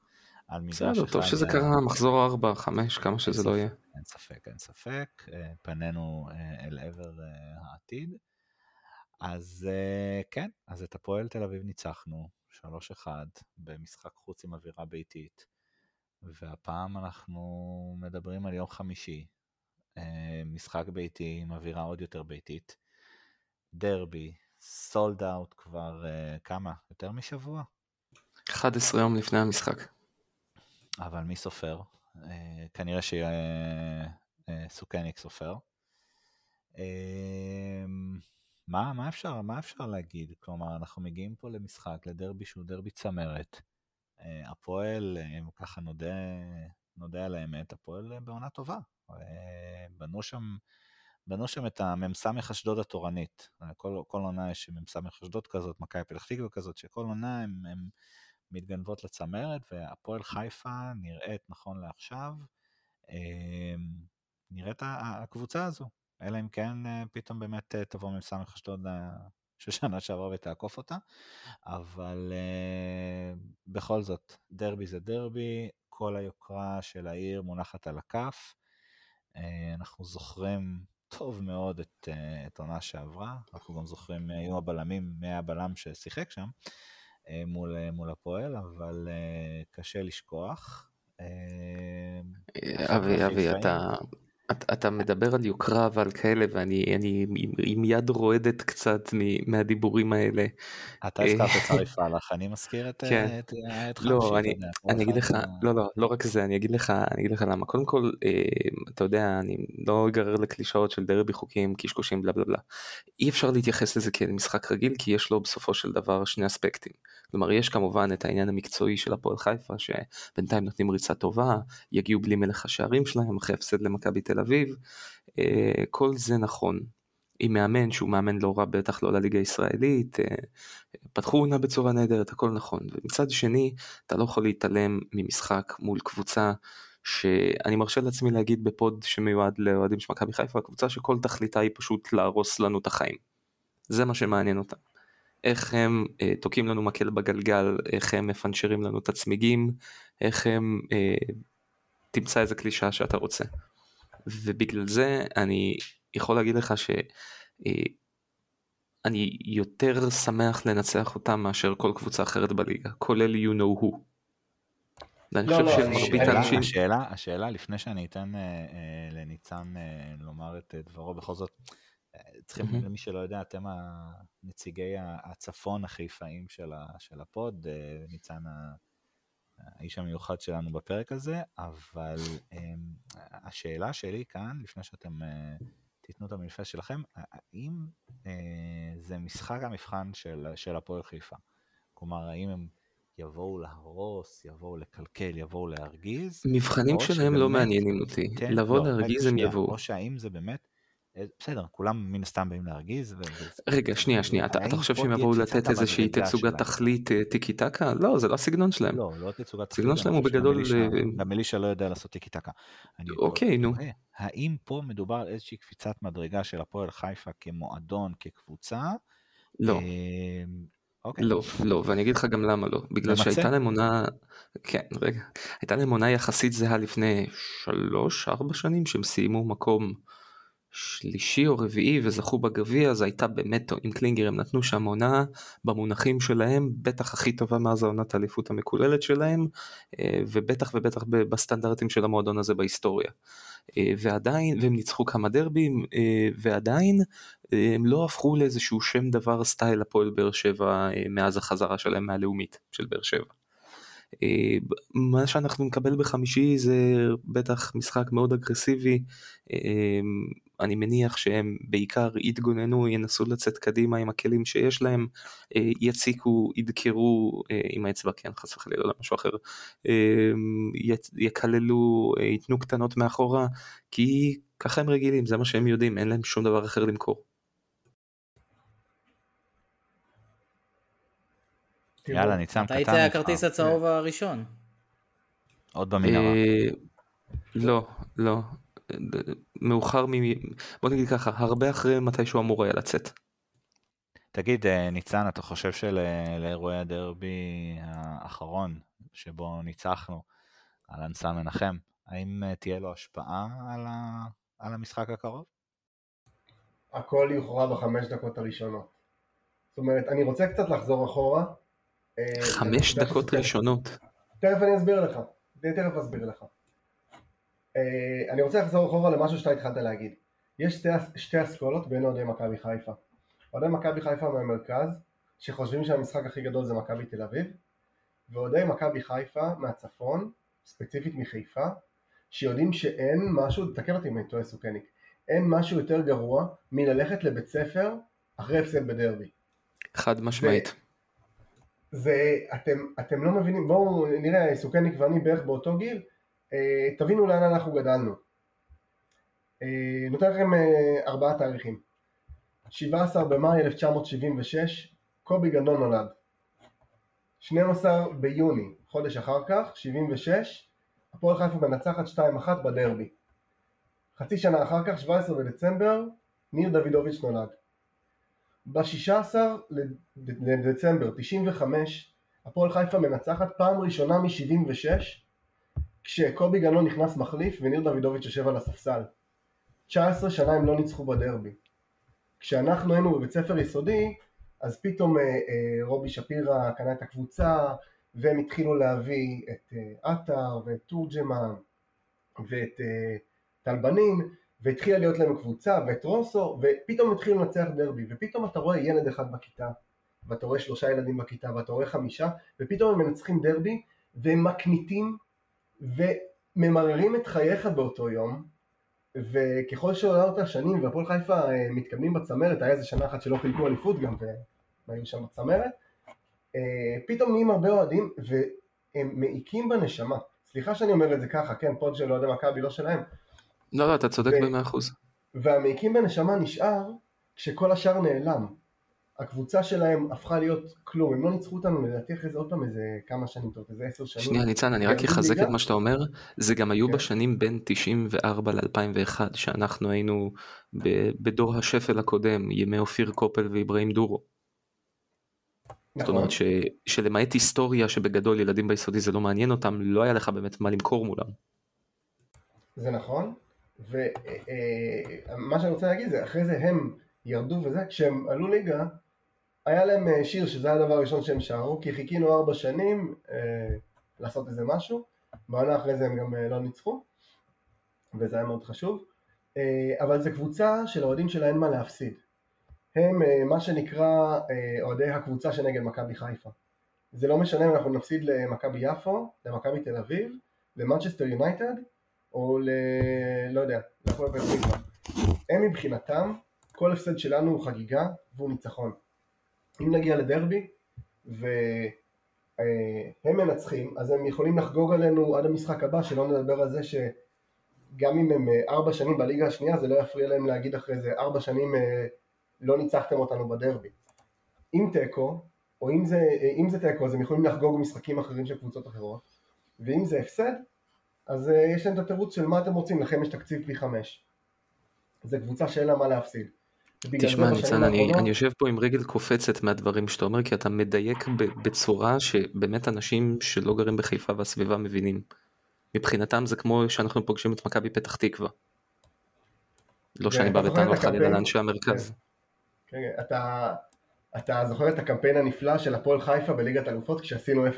על מגרש אחד. בסדר, טוב שזה אה, קרה מחזור 4-5, כמה שזה לא יהיה. אין ספק, אין ספק, פנינו אל עבר העתיד. אז uh, כן, אז את הפועל תל אביב ניצחנו 3-1 במשחק חוץ עם אווירה ביתית, והפעם אנחנו מדברים על יום חמישי, uh, משחק ביתי עם אווירה עוד יותר ביתית, דרבי, סולד אאוט כבר uh, כמה? יותר משבוע? 11 יום לפני המשחק. אבל מי סופר? כנראה שסוכניק סופר. מה, מה, אפשר, מה אפשר להגיד? כלומר, אנחנו מגיעים פה למשחק, לדרבי שהוא דרבי צמרת. אה, הפועל, אם ככה נודה, נודה על האמת, הפועל בעונה טובה. אה, בנו שם, בנו שם את המ"ס אשדוד התורנית. כל, כל עונה יש מ"ס אשדוד כזאת, מכבי פתח תקווה כזאת, שכל עונה הם, הם מתגנבות לצמרת, והפועל חיפה נראית נכון לעכשיו, נראית הקבוצה הזו, אלא אם כן פתאום באמת תבוא מ"ס אשדוד של שנה שעברה ותעקוף אותה, אבל בכל זאת, דרבי זה דרבי, כל היוקרה של העיר מונחת על הכף. אנחנו זוכרים טוב מאוד את, אה, את עונה שעברה, אנחנו גם זוכרים מי היו הבלמים, מי הבלם ששיחק שם אה, מול, אה, מול הפועל, אבל קשה לשכוח. אבי, אבי, אתה, אתה, אתה מדבר על יוקרה ועל כאלה ואני אני, עם יד רועדת קצת מהדיבורים האלה. אתה הזכרת את צרי פלאח, אני מזכיר את, כן. את, את. לא, אני, אני אגיד לך, לא, לא, לא רק זה, אני אגיד לך, אני אגיד לך למה. קודם כל, אה, אתה יודע, אני לא אגרר לקלישאות של דרבי חוקים, קשקושים, בלה בלה בלה. אי אפשר להתייחס לזה כאל משחק רגיל, כי יש לו בסופו של דבר שני אספקטים. כלומר, יש כמובן את העניין המקצועי של הפועל חיפה, שבינתיים נותנים ריצה טובה, יגיעו בלי מלך השערים שלהם, אחרי הפסד למכבי תל אביב, אה, כל זה נכון. עם מאמן שהוא מאמן לא רע בטח לא לליגה הישראלית, אה, פתחו עונה בצורה נהדרת, הכל נכון. ומצד שני, אתה לא יכול להתעלם ממשחק מול קבוצה שאני מרשה לעצמי להגיד בפוד שמיועד לאוהדים של מכבי חיפה, קבוצה שכל תכליתה היא פשוט להרוס לנו את החיים. זה מה שמעניין אותם. איך הם אה, תוקעים לנו מקל בגלגל, איך הם מפנצ'רים לנו את הצמיגים, איך הם, אה, תמצא איזה קלישה שאתה רוצה. ובגלל זה אני יכול להגיד לך שאני אה, יותר שמח לנצח אותם מאשר כל קבוצה אחרת בליגה, כולל you know who. ואני לא, חושב לא, שמרבית האנשים... השאלה, השאלה, לפני שאני אתן אה, אה, לניצן אה, לומר את אה, דברו, בכל זאת, אה, צריכים, mm-hmm. למי שלא יודע, אתם הנציגי הצפון החיפאים של, ה, של הפוד, אה, ניצן ה... האיש המיוחד שלנו בפרק הזה, אבל um, השאלה שלי כאן, לפני שאתם uh, תיתנו את המניפסט שלכם, האם uh, זה משחק המבחן של, של הפועל חיפה? כלומר, האם הם יבואו להרוס, יבואו לקלקל, יבואו להרגיז? מבחנים שלהם לא מעניינים אותי, כן, לבוא לא, להרגיז הם יבואו. או שהאם זה באמת אה, בסדר, כולם מן הסתם באים להרגיז. רגע, שנייה, שנייה, אתה, חושב שהם יבואו לתת איזושהי תצוגת תכלית אה, טיקי טקה? לא, זה לא הסגנון שלהם. לא, לא תצוגת תכלית. הסגנון שלהם הוא בגדול... גם אלישע לא יודע לעשות טיקי טקה. אוקיי, נו. האם פה מדובר על איזושהי קפיצת מדרגה של הפועל חיפה כמועדון, כקבוצה? לא. אה, אוקיי. לא, לא, ואני אגיד לך גם למה לא. בגלל שהייתה להם עונה, כן, רגע, הייתה להם עונה יחסית זהה לפני שלוש, ארבע שנים, שהם סיימו מקום שלישי או רביעי וזכו בגביע אז הייתה באמת עם קלינגר הם נתנו שם עונה במונחים שלהם בטח הכי טובה מאז העונת האליפות המקוללת שלהם אה, ובטח ובטח בסטנדרטים של המועדון הזה בהיסטוריה. אה, ועדיין והם ניצחו כמה דרבים אה, ועדיין הם לא הפכו לאיזשהו שם דבר סטייל הפועל באר שבע מאז החזרה שלהם מהלאומית של באר שבע. מה שאנחנו נקבל בחמישי זה בטח משחק מאוד אגרסיבי אני מניח שהם בעיקר יתגוננו, ינסו לצאת קדימה עם הכלים שיש להם, אה, יציקו, ידקרו אה, עם האצבע, כן, חס וחלילה, לא משהו אחר, אה, יקללו, ייתנו קטנות מאחורה, כי ככה הם רגילים, זה מה שהם יודעים, אין להם שום דבר אחר למכור. יאללה, ניצן קטן. אתה היית הכרטיס הצהוב הראשון. עוד במנהרה. לא, לא. מאוחר מ... בוא נגיד ככה, הרבה אחרי מתי שהוא אמור היה לצאת. תגיד, אה, ניצן, אתה חושב שלאירועי הדרבי האחרון, שבו ניצחנו על אנסה מנחם, האם אה, תהיה לו השפעה על, ה... על המשחק הקרוב? הכל יוכרע בחמש דקות הראשונות. זאת אומרת, אני רוצה קצת לחזור אחורה. אה, חמש דקות ראשונות. תכף אני אסביר לך. אני תכף אסביר לך. אה, אני רוצה לחזור אחורה למשהו שאתה התחלת להגיד. יש שתי, שתי אסכולות בין אוהדי מכבי חיפה. אוהדי מכבי חיפה מהמרכז, שחושבים שהמשחק הכי גדול זה מכבי תל אביב, ואוהדי מכבי חיפה מהצפון, ספציפית מחיפה, שיודעים שאין משהו, תקן אותי אם אני טועה סוכניק, אין משהו יותר גרוע מללכת לבית ספר אחרי הפסד בדרבי. חד משמעית. זה, אתם, אתם לא מבינים, בואו נראה, סוכניק ואני בערך באותו גיל, תבינו לאן אנחנו גדלנו. אה, נותן לכם אה, ארבעה תאריכים. 17 במאי 1976, קובי גנון נולד. 12 ביוני, חודש אחר כך, 76, הפועל חיפה מנצחת 2-1 בדרבי. חצי שנה אחר כך, 17 בדצמבר, ניר דוידוביץ' נולד. ב-16 לדצמבר 95, הפועל חיפה מנצחת פעם ראשונה מ-76, כשקובי גנון נכנס מחליף וניר דוידוביץ' יושב על הספסל. 19 שנה הם לא ניצחו בדרבי. כשאנחנו היינו בבית ספר יסודי, אז פתאום אה, אה, רובי שפירא קנה את הקבוצה, והם התחילו להביא את אה, עטר ואת תורג'מן ואת אה, טל בנין, והתחילה להיות להם קבוצה, ואת רוסו, ופתאום התחילו לנצח דרבי, ופתאום אתה רואה ילד אחד בכיתה, ואתה רואה שלושה ילדים בכיתה, ואתה רואה חמישה, ופתאום הם מנצחים דרבי, והם מקניטים, וממררים את חייך באותו יום, וככל שעולה את השנים והפועל חיפה אה, מתקדמים בצמרת, היה איזה שנה אחת שלא חילקו אליפות גם והיו שם בצמרת, אה, פתאום נהיים הרבה אוהדים והם מעיקים בנשמה. סליחה שאני אומר את זה ככה, כן, פוד של אוהדי מכבי, לא שלהם. לא, לא, אתה צודק במאה אחוז. והמעיקים בנשמה נשאר כשכל השאר נעלם. הקבוצה שלהם הפכה להיות כלום, הם לא ניצחו אותנו לדעתי אחרי זה עוד פעם איזה כמה שנים טוב, איזה עשר שנים. שנייה ניצן, אני רק אחזק את מה שאתה אומר, זה גם היו כן. בשנים בין 94 ל-2001, שאנחנו היינו בדור השפל הקודם, ימי אופיר קופל ואיברהים דורו. זאת אומרת נכון. שלמעט היסטוריה שבגדול ילדים ביסודי זה לא מעניין אותם, לא היה לך באמת מה למכור מולם. זה נכון, ומה אה, אה, שאני רוצה להגיד זה אחרי זה הם ירדו וזה, כשהם עלו ליגה היה להם אה, שיר שזה היה הדבר הראשון שהם שרו, כי חיכינו ארבע שנים אה, לעשות איזה משהו, בעונה אחרי זה הם גם אה, לא ניצחו, וזה היה מאוד חשוב, אה, אבל זו קבוצה שלאוהדים שלה אין מה להפסיד. הם אה, מה שנקרא אה, אוהדי הקבוצה שנגד מכבי חיפה. זה לא משנה אם אנחנו נפסיד למכבי יפו, למכבי תל אביב, למנצ'סטר יונייטד, או ל... לא יודע, להפועל פתח הם מבחינתם, כל הפסד שלנו הוא חגיגה והוא ניצחון. אם נגיע לדרבי והם מנצחים, אז הם יכולים לחגוג עלינו עד המשחק הבא, שלא נדבר על זה שגם אם הם אה, ארבע שנים בליגה השנייה, זה לא יפריע להם להגיד אחרי זה ארבע שנים אה, לא ניצחתם אותנו בדרבי. אם תיקו, או אם זה, אה, אם זה תיקו, אז הם יכולים לחגוג משחקים אחרים של קבוצות אחרות, ואם זה הפסד, אז יש להם את התירוץ של מה אתם רוצים, לכם יש תקציב פי חמש. זו קבוצה שאין לה מה להפסיד. תשמע ניצן, אני, אני יושב פה עם רגל קופצת מהדברים שאתה אומר, כי אתה מדייק בצורה שבאמת אנשים שלא גרים בחיפה והסביבה מבינים. מבחינתם זה כמו שאנחנו פוגשים את מכבי פתח תקווה. לא שאני בא בטענות חלילה לאנשי המרכז. כן, כן, אתה, אתה זוכר את הקמפיין הנפלא של הפועל חיפה בליגת אלופות כשעשינו 0-0-0?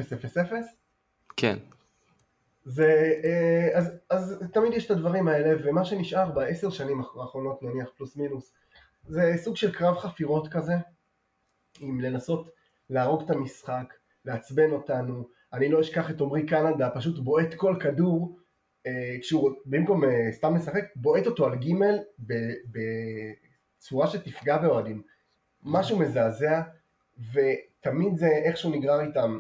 כן. זה, אה, אז, אז תמיד יש את הדברים האלה, ומה שנשאר בעשר שנים האחרונות נניח פלוס מינוס, זה סוג של קרב חפירות כזה, עם לנסות להרוג את המשחק, לעצבן אותנו, אני לא אשכח את עמרי קנדה, פשוט בועט כל כדור, אה, כשהוא במקום אה, סתם לשחק, בועט אותו על גימל בצורה שתפגע באוהדים. משהו מזעזע, ותמיד זה איכשהו נגרר איתם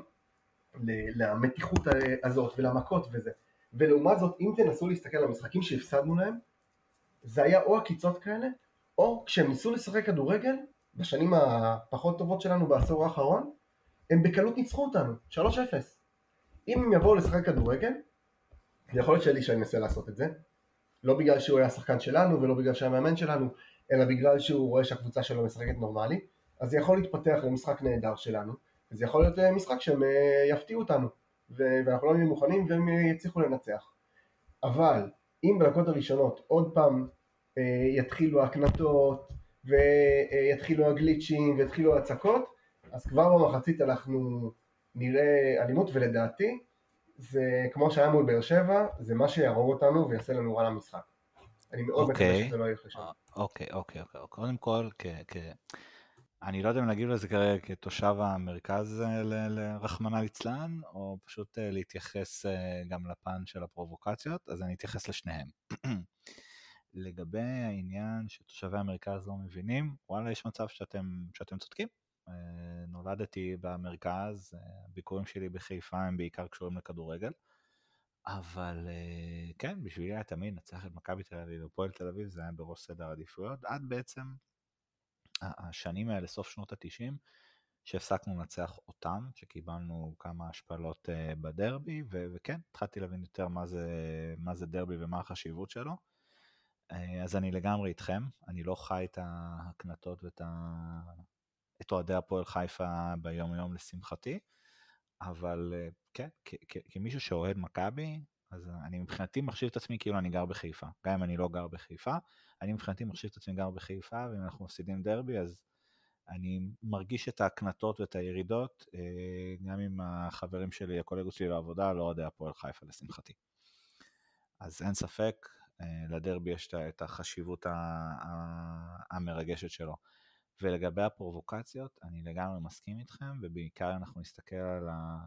למתיחות הזאת ולמכות וזה. ולעומת זאת, אם תנסו להסתכל על המשחקים שהפסדנו להם, זה היה או עקיצות כאלה, או כשהם ניסו לשחק כדורגל, בשנים הפחות טובות שלנו בעשור האחרון, הם בקלות ניצחו אותנו, 3-0. אם הם יבואו לשחק כדורגל, יכול להיות שאלישע ינסה לעשות את זה, לא בגלל שהוא היה שחקן שלנו ולא בגלל שהוא היה מאמן שלנו, אלא בגלל שהוא רואה שהקבוצה שלו משחקת נורמלי, אז זה יכול להתפתח למשחק נהדר שלנו, וזה יכול להיות משחק שהם אה, יפתיעו אותנו, ואנחנו לא נהיה מוכנים והם יצליחו לנצח. אבל אם בדקות הראשונות עוד פעם אה, יתחילו ההקנטות ויתחילו הגליצ'ים ויתחילו ההצקות, אז כבר במחצית אנחנו נראה אלימות ולדעתי זה כמו שהיה מול באר שבע, זה מה שיהרוג אותנו ויעשה לנו רע למשחק. אני מאוד מקווה אוקיי. שזה לא ילך לשם. אוקיי, אוקיי, אוקיי. קודם כל, כ... אני לא יודע אם להגיב לזה כרגע כתושב המרכז אה, לרחמנא ליצלן, או פשוט אה, להתייחס גם לפן של הפרובוקציות, אז אני אתייחס לשניהם. לגבי העניין שתושבי המרכז לא מבינים, וואלה, יש מצב שאתם, שאתם צודקים. אה, נולדתי במרכז, אה, הביקורים שלי בחיפה הם בעיקר קשורים לכדורגל, אבל אה, כן, בשבילי היה תמיד לנצח את מכבי תל אביב ופועל תל אביב, זה היה בראש סדר העדיפויות, עד בעצם השנים האלה, סוף שנות התשעים, שהפסקנו לנצח אותם, שקיבלנו כמה השפלות בדרבי, ו- וכן, התחלתי להבין יותר מה זה, מה זה דרבי ומה החשיבות שלו. Uh, אז אני לגמרי איתכם, אני לא חי את ההקנטות ואת ה... את אוהדי הפועל חיפה ביום יום לשמחתי, אבל uh, כן, כמישהו שאוהד מכבי, אז אני מבחינתי מחשיב את עצמי כאילו אני גר בחיפה. גם אם אני לא גר בחיפה, אני מבחינתי מחשיב את עצמי גר בחיפה, ואם אנחנו מפסידים דרבי אז אני מרגיש את ההקנטות ואת הירידות, אה, גם עם החברים שלי, הקולגות שלי לעבודה, לא אוהדי הפועל חיפה לשמחתי. אז אין ספק, אה, לדרבי יש את החשיבות המרגשת שלו. ולגבי הפרובוקציות, אני לגמרי מסכים איתכם, ובעיקר אנחנו נסתכל על, ה...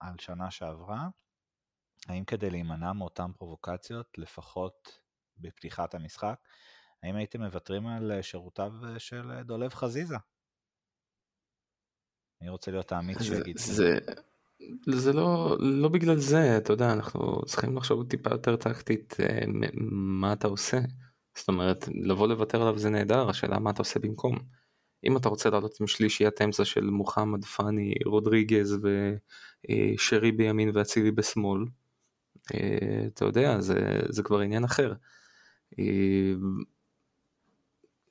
על שנה שעברה, האם כדי להימנע מאותן פרובוקציות, לפחות בפתיחת המשחק, האם הייתם מוותרים על שירותיו של דולב חזיזה? אני רוצה להיות האמיץ שיגיד. זה, זה, לא, לא בגלל זה, אתה יודע, אנחנו צריכים לחשוב טיפה יותר טקטית אה, מה אתה עושה. זאת אומרת, לבוא לוותר עליו זה נהדר, השאלה מה אתה עושה במקום. אם אתה רוצה לעלות עם שלישיית אמצע של מוחמד פאני, רודריגז ושרי בימין ואצילי בשמאל, אה, אתה יודע, זה, זה כבר עניין אחר.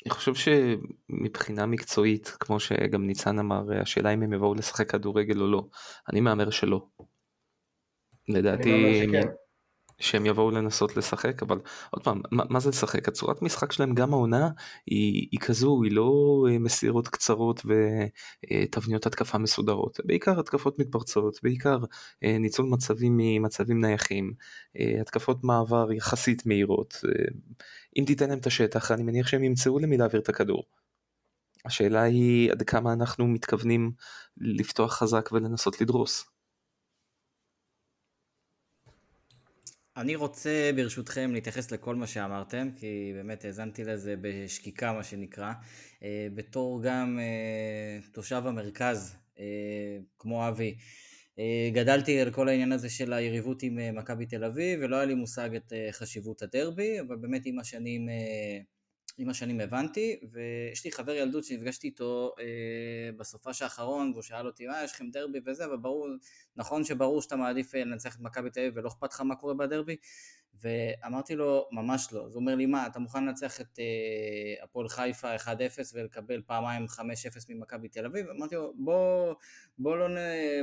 אני חושב שמבחינה מקצועית, כמו שגם ניצן אמר, השאלה אם הם יבואו לשחק כדורגל או לא. אני מהמר שלא. לדעתי, שהם יבואו לנסות לשחק, אבל עוד פעם, מה, מה זה לשחק? הצורת משחק שלהם גם העונה היא, היא כזו, היא לא אה, מסירות קצרות ותבניות התקפה מסודרות, בעיקר התקפות מתפרצות, בעיקר אה, ניצול מצבים ממצבים נייחים, אה, התקפות מעבר יחסית מהירות. אם תיתן להם את השטח, אני מניח שהם ימצאו למי להעביר את הכדור. השאלה היא עד כמה אנחנו מתכוונים לפתוח חזק ולנסות לדרוס. אני רוצה ברשותכם להתייחס לכל מה שאמרתם, כי באמת האזנתי לזה בשקיקה מה שנקרא. אה, בתור גם אה, תושב המרכז, אה, כמו אבי, גדלתי על כל העניין הזה של היריבות עם מכבי תל אביב, ולא היה לי מושג את חשיבות הדרבי, אבל באמת עם השנים עם השנים הבנתי, ויש לי חבר ילדות שנפגשתי איתו אה, בסופש האחרון, והוא שאל אותי, מה, יש לכם דרבי וזה, אבל ברור, נכון שברור שאתה מעדיף אה, לנצח את מכבי תל אביב ולא אכפת לך מה קורה בדרבי, ואמרתי לו, ממש לא. אז הוא אומר לי, מה, אתה מוכן לנצח את אה, הפועל חיפה 1-0 ולקבל פעמיים 5-0 ממכבי תל אביב? אמרתי לו, בוא, בוא, לא,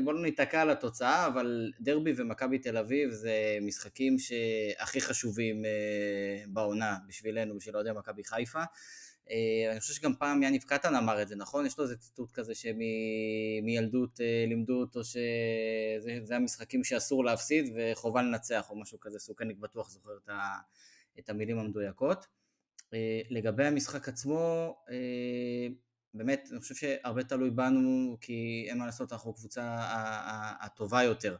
בוא לא ניתקע על התוצאה, אבל דרבי ומכבי תל אביב זה משחקים שהכי חשובים אה, בעונה בשבילנו, בשביל אוהדי מכבי חיפה. Uh, אני חושב שגם פעם יניב קטן אמר את זה, נכון? יש לו איזה ציטוט כזה שמילדות uh, לימדו אותו שזה המשחקים שאסור להפסיד וחובה לנצח או משהו כזה, סוכניק בטוח זוכר את, ה, את המילים המדויקות. Uh, לגבי המשחק עצמו, באמת, אני חושב שהרבה תלוי בנו, כי אין מה לעשות, אנחנו הקבוצה הטובה יותר.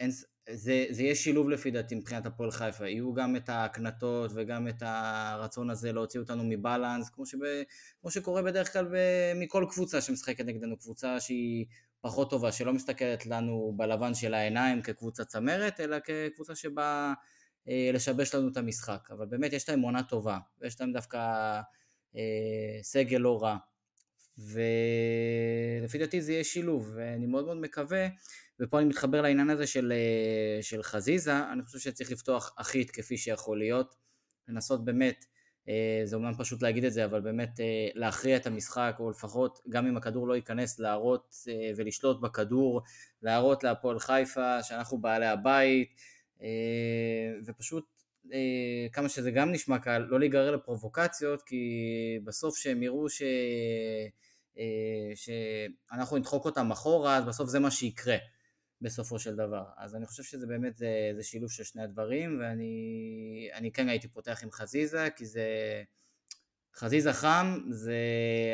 אין, זה, זה יהיה שילוב לפי דעתי מבחינת הפועל חיפה, יהיו גם את ההקנטות וגם את הרצון הזה להוציא אותנו מבלנס, כמו, שב, כמו שקורה בדרך כלל ב, מכל קבוצה שמשחקת נגדנו, קבוצה שהיא פחות טובה, שלא מסתכלת לנו בלבן של העיניים כקבוצה צמרת, אלא כקבוצה שבאה אה, לשבש לנו את המשחק, אבל באמת יש להם עונה טובה, ויש להם דווקא אה, סגל לא רע, ולפי דעתי זה יהיה שילוב, ואני מאוד מאוד מקווה ופה אני מתחבר לעניין הזה של, אה, של חזיזה, אני חושב שצריך לפתוח הכי התקפי שיכול להיות, לנסות באמת, אה, זה אומנם פשוט להגיד את זה, אבל באמת אה, להכריע את המשחק, או לפחות גם אם הכדור לא ייכנס, להראות ולשלוט בכדור, להראות להפועל חיפה שאנחנו בעלי הבית, ופשוט כמה שזה גם נשמע קל, לא להיגרר לפרובוקציות, כי בסוף שהם יראו ש... שאנחנו נדחוק אותם אחורה, אז בסוף זה מה שיקרה. בסופו של דבר. אז אני חושב שזה באמת, זה, זה שילוב של שני הדברים, ואני כן הייתי פותח עם חזיזה, כי זה... חזיזה חם, זה,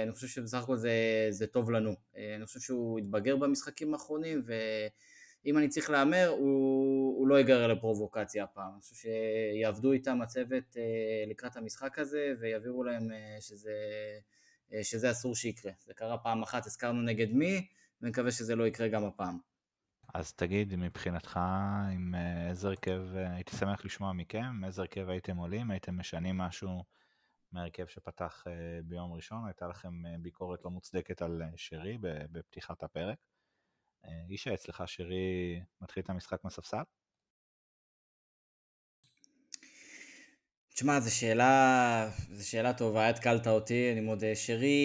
אני חושב שבסך הכל זה, זה טוב לנו. אני חושב שהוא התבגר במשחקים האחרונים, ואם אני צריך להמר, הוא, הוא לא יגרר לפרובוקציה הפעם. אני חושב שיעבדו איתם הצוות אה, לקראת המשחק הזה, ויעבירו להם אה, שזה, אה, שזה אסור שיקרה. זה קרה פעם אחת, הזכרנו נגד מי, ואני מקווה שזה לא יקרה גם הפעם. אז תגיד מבחינתך עם אה, איזה הרכב, אה, הייתי שמח לשמוע מכם, איזה הרכב הייתם עולים, הייתם משנים משהו מהרכב שפתח ביום ראשון, הייתה לכם ביקורת לא מוצדקת על שרי בפתיחת הפרק. אישה, אצלך שרי מתחיל את המשחק מהספסל? תשמע, זו שאלה, זו שאלה טובה, התקלת אותי, אני מודה. שרי,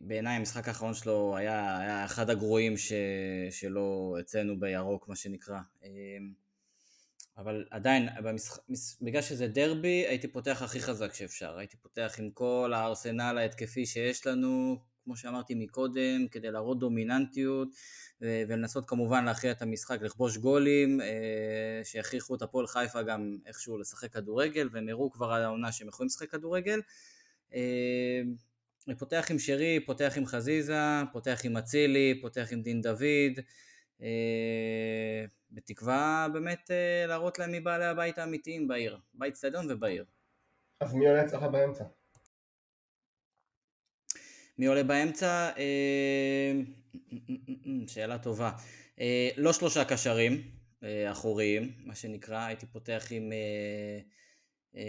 בעיניי המשחק האחרון שלו היה, היה אחד הגרועים ש, שלו אצלנו בירוק, מה שנקרא. אמ, אבל עדיין, במשחק, בגלל שזה דרבי, הייתי פותח הכי חזק שאפשר. הייתי פותח עם כל הארסנל ההתקפי שיש לנו, כמו שאמרתי מקודם, כדי להראות דומיננטיות. ולנסות כמובן להכריע את המשחק, לכבוש גולים, אה, שיכריחו את הפועל חיפה גם איכשהו לשחק כדורגל, והם הראו כבר על העונה שהם יכולים לשחק כדורגל. אה, אני פותח עם שרי, פותח עם חזיזה, פותח עם אצילי, פותח עם דין דוד, אה, בתקווה באמת להראות להם מי בעלי הבית האמיתיים בעיר, בית סטדיון ובעיר. אז מי עולה אצלך באמצע? מי עולה באמצע? שאלה טובה. אה, לא שלושה קשרים אה, אחוריים, מה שנקרא, הייתי פותח עם אה,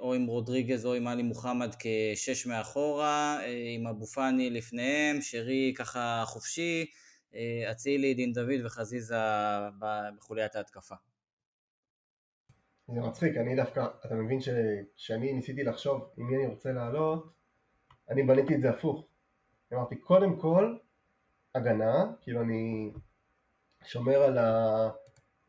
או עם רודריגז או עם עלי מוחמד כשש מאחורה, עם אבו פאני לפניהם, שרי ככה חופשי, אצילי, דין דוד וחזיזה בחוליית ההתקפה. זה מצחיק, אני דווקא, אתה מבין שכשאני ניסיתי לחשוב עם מי אני רוצה לעלות, אני בניתי את זה הפוך. אמרתי, קודם כל, הגנה, כאילו אני שומר על, ה,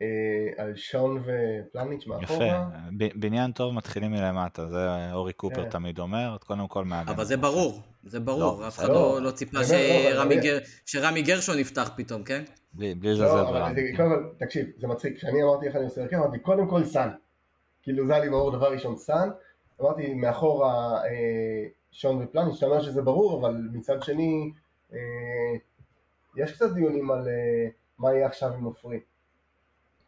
אה, על שון ופלניץ' מאחורה. יפה, בניין טוב מתחילים מלמטה, זה אורי קופר כן. תמיד אומר, קודם כל מהגנה. אבל זה ברור, זה ברור, לא, אף אחד לא, לא ציפה לא, שרמי, גר, שרמי גרשון יפתח פתאום, כן? בלי, בלי לזלזל לא, ברמי. קודם כל, תקשיב, זה מצחיק, כשאני אמרתי איך אני עושה הרכב, אמרתי קודם כל סאן. כאילו זה היה לי ברור דבר ראשון סאן, אמרתי מאחורה אה, שון אתה אומר שזה ברור, אבל מצד שני, אה, יש קצת דיונים על uh, מה יהיה עכשיו עם עופרי.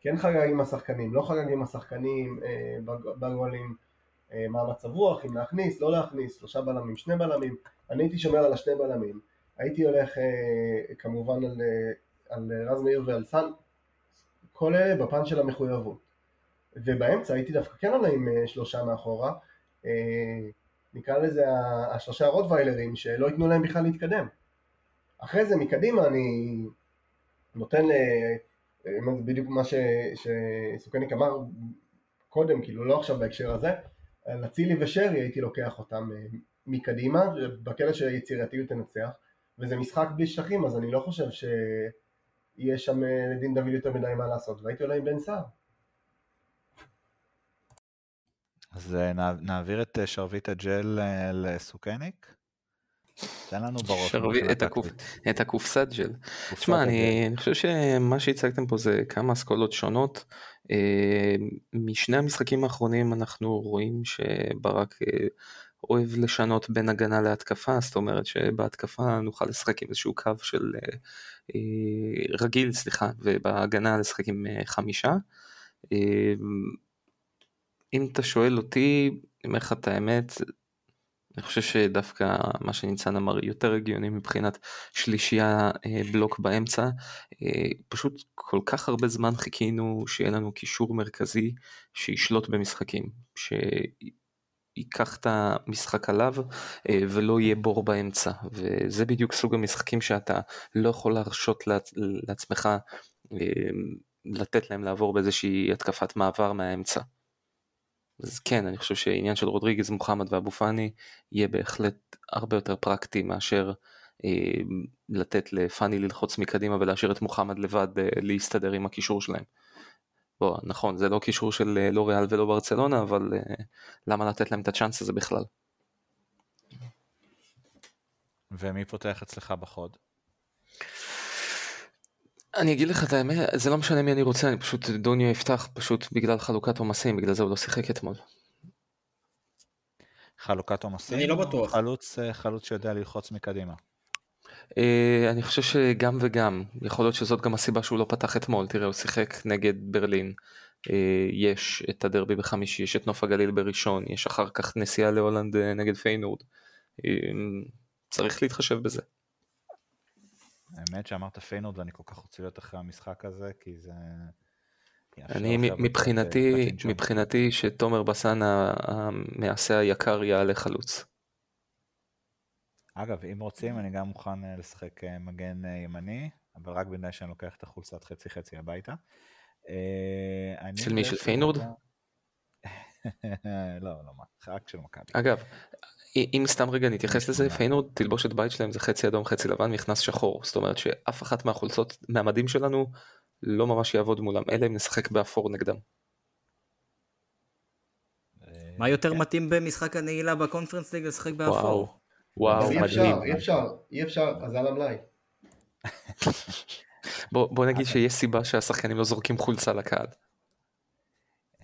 כן חגגים עם השחקנים, לא חגגים עם השחקנים uh, בגולים, מה המצב רוח, אם להכניס, לא להכניס, שלושה בלמים, שני בלמים. אני הייתי שומר על השני בלמים. הייתי הולך כמובן על, על רז מאיר ועל סאן, כל אלה בפן של המחויבות. ובאמצע הייתי דווקא כן עולה עם שלושה מאחורה, נקרא לזה השלושה רוטוויילרים שלא ייתנו להם בכלל להתקדם. אחרי זה מקדימה אני נותן ל... בדיוק מה שסוכניק אמר קודם, כאילו לא עכשיו בהקשר הזה, לצילי ושרי הייתי לוקח אותם אה, מקדימה, בקטע שהיצירתיות תנצח, וזה משחק בלי שטחים אז אני לא חושב שיהיה שם אה, לדין דוד יותר מדי מה לעשות, והייתי עולה עם בן סער. אז אה, נעביר את שרביט הג'ל לסוכניק? תן לנו בראש. את הקופסת ג'ל. תשמע, אני, אני חושב שמה שהצגתם פה זה כמה אסכולות שונות. אה, משני המשחקים האחרונים אנחנו רואים שברק אה, אוהב לשנות בין הגנה להתקפה, זאת אומרת שבהתקפה נוכל לשחק עם איזשהו קו של אה, רגיל, סליחה, ובהגנה לשחק עם חמישה. אם אתה שואל אותי, אני אומר לך את האמת, אני חושב שדווקא מה שניצן אמר יותר הגיוני מבחינת שלישייה אה, בלוק באמצע. אה, פשוט כל כך הרבה זמן חיכינו שיהיה לנו קישור מרכזי שישלוט במשחקים. שייקח את המשחק עליו אה, ולא יהיה בור באמצע וזה בדיוק סוג המשחקים שאתה לא יכול להרשות לעצמך לתת להם לעבור באיזושהי התקפת מעבר מהאמצע. אז כן, אני חושב שעניין של רודריגז, מוחמד ואבו פאני יהיה בהחלט הרבה יותר פרקטי מאשר אה, לתת לפאני ללחוץ מקדימה ולהשאיר את מוחמד לבד אה, להסתדר עם הקישור שלהם. בוא, נכון, זה לא קישור של אה, לא ריאל ולא ברצלונה, אבל אה, למה לתת להם את הצ'אנס הזה בכלל? ומי פותח אצלך בחוד? אני אגיד לך את האמת, זה לא משנה מי אני רוצה, אני פשוט, דוניו יפתח פשוט בגלל חלוקת עומסים, בגלל זה הוא לא שיחק אתמול. חלוקת עומסים? אני לא בטוח. חלוץ, אה, חלוץ שיודע ללחוץ מקדימה. אה, אני חושב שגם וגם, יכול להיות שזאת גם הסיבה שהוא לא פתח אתמול, תראה הוא שיחק נגד ברלין, אה, יש את הדרבי בחמישי, יש את נוף הגליל בראשון, יש אחר כך נסיעה להולנד נגד פיינורד, אה, צריך להתחשב בזה. האמת שאמרת פיינורד ואני כל כך רוצה להיות אחרי המשחק הזה, כי זה אני מבחינתי, מבחינתי שתומר בסן המעשה היקר יעלה חלוץ. אגב, אם רוצים, אני גם מוכן אה, לשחק אה, מגן אה, ימני, אבל רק בגלל שאני לוקח את החולצת חצי חצי הביתה. של מי? של פיינורד? לא, לא, רק של מכבי. אגב, אם סתם רגע נתייחס לזה, פיינורד תלבושת בית שלהם זה חצי אדום חצי לבן מכנס שחור, זאת אומרת שאף אחת מהחולצות, מהמדים שלנו, לא ממש יעבוד מולם, אלא אם נשחק באפור נגדם. מה יותר כן. מתאים במשחק הנעילה בקונפרנס ליג לשחק באפור? וואו, אפשר, אי אפשר, אי אפשר, אז על המלאי. בוא נגיד שיש סיבה שהשחקנים לא זורקים חולצה לקהל.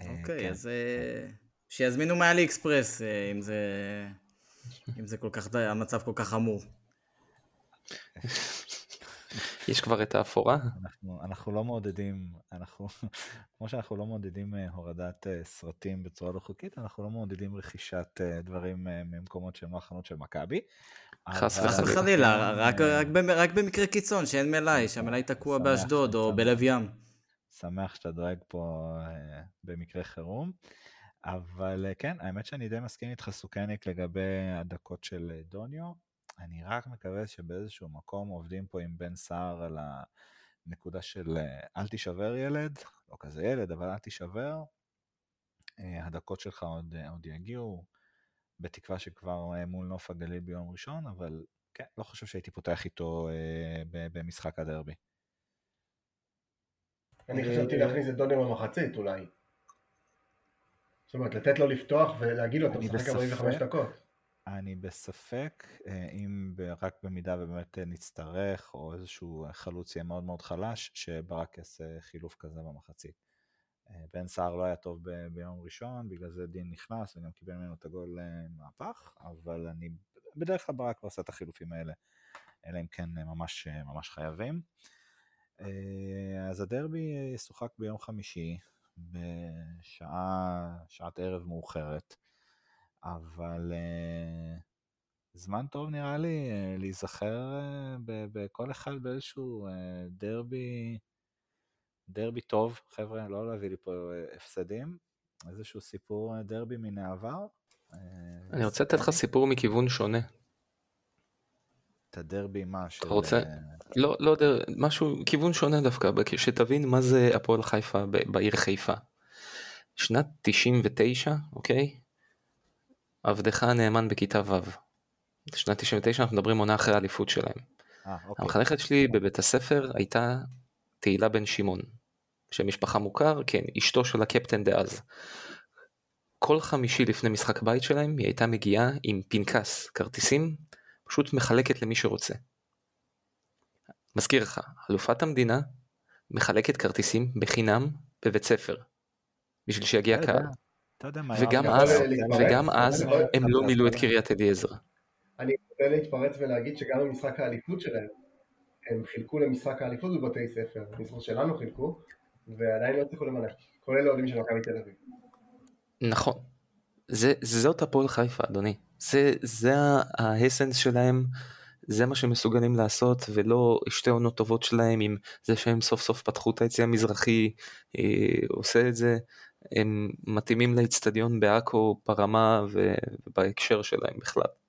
אוקיי, כן. אז אה, שיזמינו מאלי אקספרס אה, אם זה כל כך, המצב כל כך חמור. יש כבר את האפורה? אנחנו, אנחנו לא מעודדים, אנחנו, כמו שאנחנו לא מעודדים אה, הורדת אה, סרטים בצורה לא חוקית, אנחנו לא מעודדים רכישת אה, דברים ממקומות שהם לא החנות של מכבי. חס וחלילה, רק, רק, רק במקרה קיצון, שאין מלאי, שהמלאי תקוע באשדוד או בלב ים. שמח שאתה דואג פה במקרה חירום. אבל כן, האמת שאני די מסכים איתך סוכניק לגבי הדקות של דוניו. אני רק מקווה שבאיזשהו מקום עובדים פה עם בן סער על הנקודה של אה, אל תישבר ילד, לא כזה ילד, אבל אל תישבר. אה, הדקות שלך עוד, אה, עוד יגיעו, בתקווה שכבר מול נוף הגליל ביום ראשון, אבל כן, לא חושב שהייתי פותח איתו במשחק הדרבי. אני חשבתי להכניס את דוני במחצית אולי. זאת אומרת, לתת לו לפתוח ולהגיד לו, אתה משחק 45 דקות. אני בספק אה, אם רק במידה ובאמת אה, נצטרך, או איזשהו חלוץ יהיה מאוד מאוד חלש, שברק יעשה חילוף כזה במחצית. אה, בן סער לא היה טוב ב- ביום ראשון, בגלל זה דין נכנס וגם קיבל ממנו את הגול מהפך, אבל אני, בדרך כלל ברק לא עושה את החילופים האלה, אלא אם כן ממש, ממש חייבים. אז הדרבי ישוחק ביום חמישי, בשעה, שעת ערב מאוחרת. אבל uh, זמן טוב נראה לי uh, להיזכר uh, בכל אחד באיזשהו דרבי, דרבי טוב, חבר'ה, לא להביא לי פה הפסדים, איזשהו סיפור דרבי מן העבר. אני רוצה לתת לך סיפור מכיוון שונה. את הדרבי מה? של... אתה רוצה? לא, לא דר... משהו, כיוון שונה דווקא, שתבין מה זה הפועל חיפה בעיר חיפה. שנת 99, אוקיי? עבדך הנאמן בכיתה ו'. שנת 99 אנחנו מדברים עונה אחרי האליפות שלהם. 아, אה, אוקיי. המחנכת שלי בבית הספר הייתה תהילה בן שמעון. שם משפחה מוכר, כן, אשתו של הקפטן דאז. כל חמישי לפני משחק בית שלהם היא הייתה מגיעה עם פנקס כרטיסים, פשוט מחלקת למי שרוצה. מזכיר לך, אלופת המדינה מחלקת כרטיסים בחינם בבית ספר, בשביל שיגיע קהל. וגם אז, וגם אז הם לא מילאו את קריית אליעזר. אני רוצה להתפרץ ולהגיד שגם במשחק האליפות שלהם, הם חילקו למשחק האליפות בבתי ספר, בזכות שלנו חילקו, ועדיין לא הצליחו למלא, כולל האוהדים של מכבי תל אביב. נכון. זאת הפועל חיפה, אדוני. זה, זה האסנס שלהם, זה מה שהם מסוגלים לעשות, ולא שתי עונות טובות שלהם עם זה שהם סוף סוף פתחו את היציא המזרחי, אה, עושה את זה. הם מתאימים לאיצטדיון בעכו ברמה ובהקשר שלהם בכלל.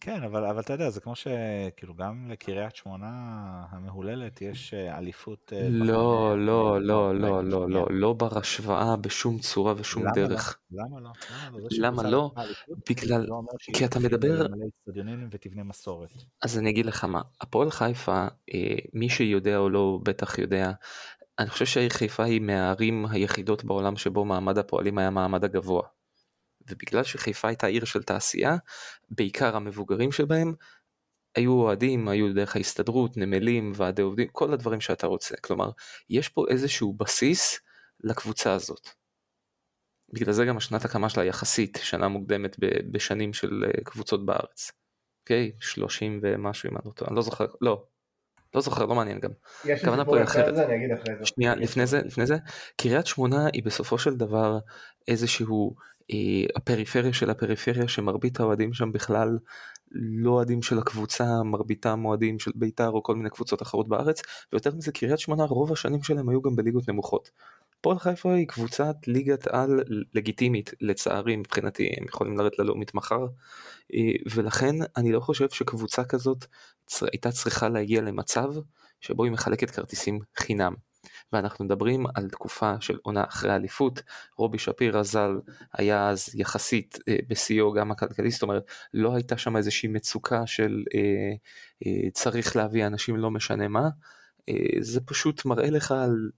כן, אבל, אבל אתה יודע, זה כמו שכאילו גם לקריית שמונה המהוללת יש אה, אליפות... אה, לא, לא, לא, לא, לא, לא, לא בר השוואה בשום צורה ושום למה דרך. לא? למה לא? למה לא? בגלל, כי אתה מדבר... ותבנה מסורת. אז אני אגיד לך מה, הפועל חיפה, אה, מי שיודע או לא בטח יודע, אני חושב שהעיר חיפה היא מהערים היחידות בעולם שבו מעמד הפועלים היה מעמד הגבוה. ובגלל שחיפה הייתה עיר של תעשייה, בעיקר המבוגרים שבהם, היו אוהדים, היו דרך ההסתדרות, נמלים, ועדי עובדים, כל הדברים שאתה רוצה. כלומר, יש פה איזשהו בסיס לקבוצה הזאת. בגלל זה גם השנת הקמה שלה יחסית שנה מוקדמת בשנים של אה, קבוצות בארץ. אוקיי? 30 ומשהו אם אני לא טועה, אני לא זוכר, לא, לא זוכר, לא מעניין גם. יש לי סיפור אחרת. זה. שנייה, לפני זה, לפני זה, קריית שמונה היא בסופו של דבר איזשהו, הפריפריה של הפריפריה שמרבית האוהדים שם בכלל לא אוהדים של הקבוצה, מרביתם אוהדים של בית"ר או כל מיני קבוצות אחרות בארץ, ויותר מזה קריית שמונה רוב השנים שלהם היו גם בליגות נמוכות. הפועל חיפה היא קבוצת ליגת על לגיטימית לצערי מבחינתי הם יכולים לרדת ללאומית מחר אה, ולכן אני לא חושב שקבוצה כזאת הייתה צריכה להגיע למצב שבו היא מחלקת כרטיסים חינם. ואנחנו מדברים על תקופה של עונה אחרי אליפות, רובי שפירא ז"ל היה אז יחסית אה, בשיאו גם הכלכלי, זאת אומרת לא הייתה שם איזושהי מצוקה של אה, אה, צריך להביא אנשים לא משנה מה, אה, זה פשוט מראה לך על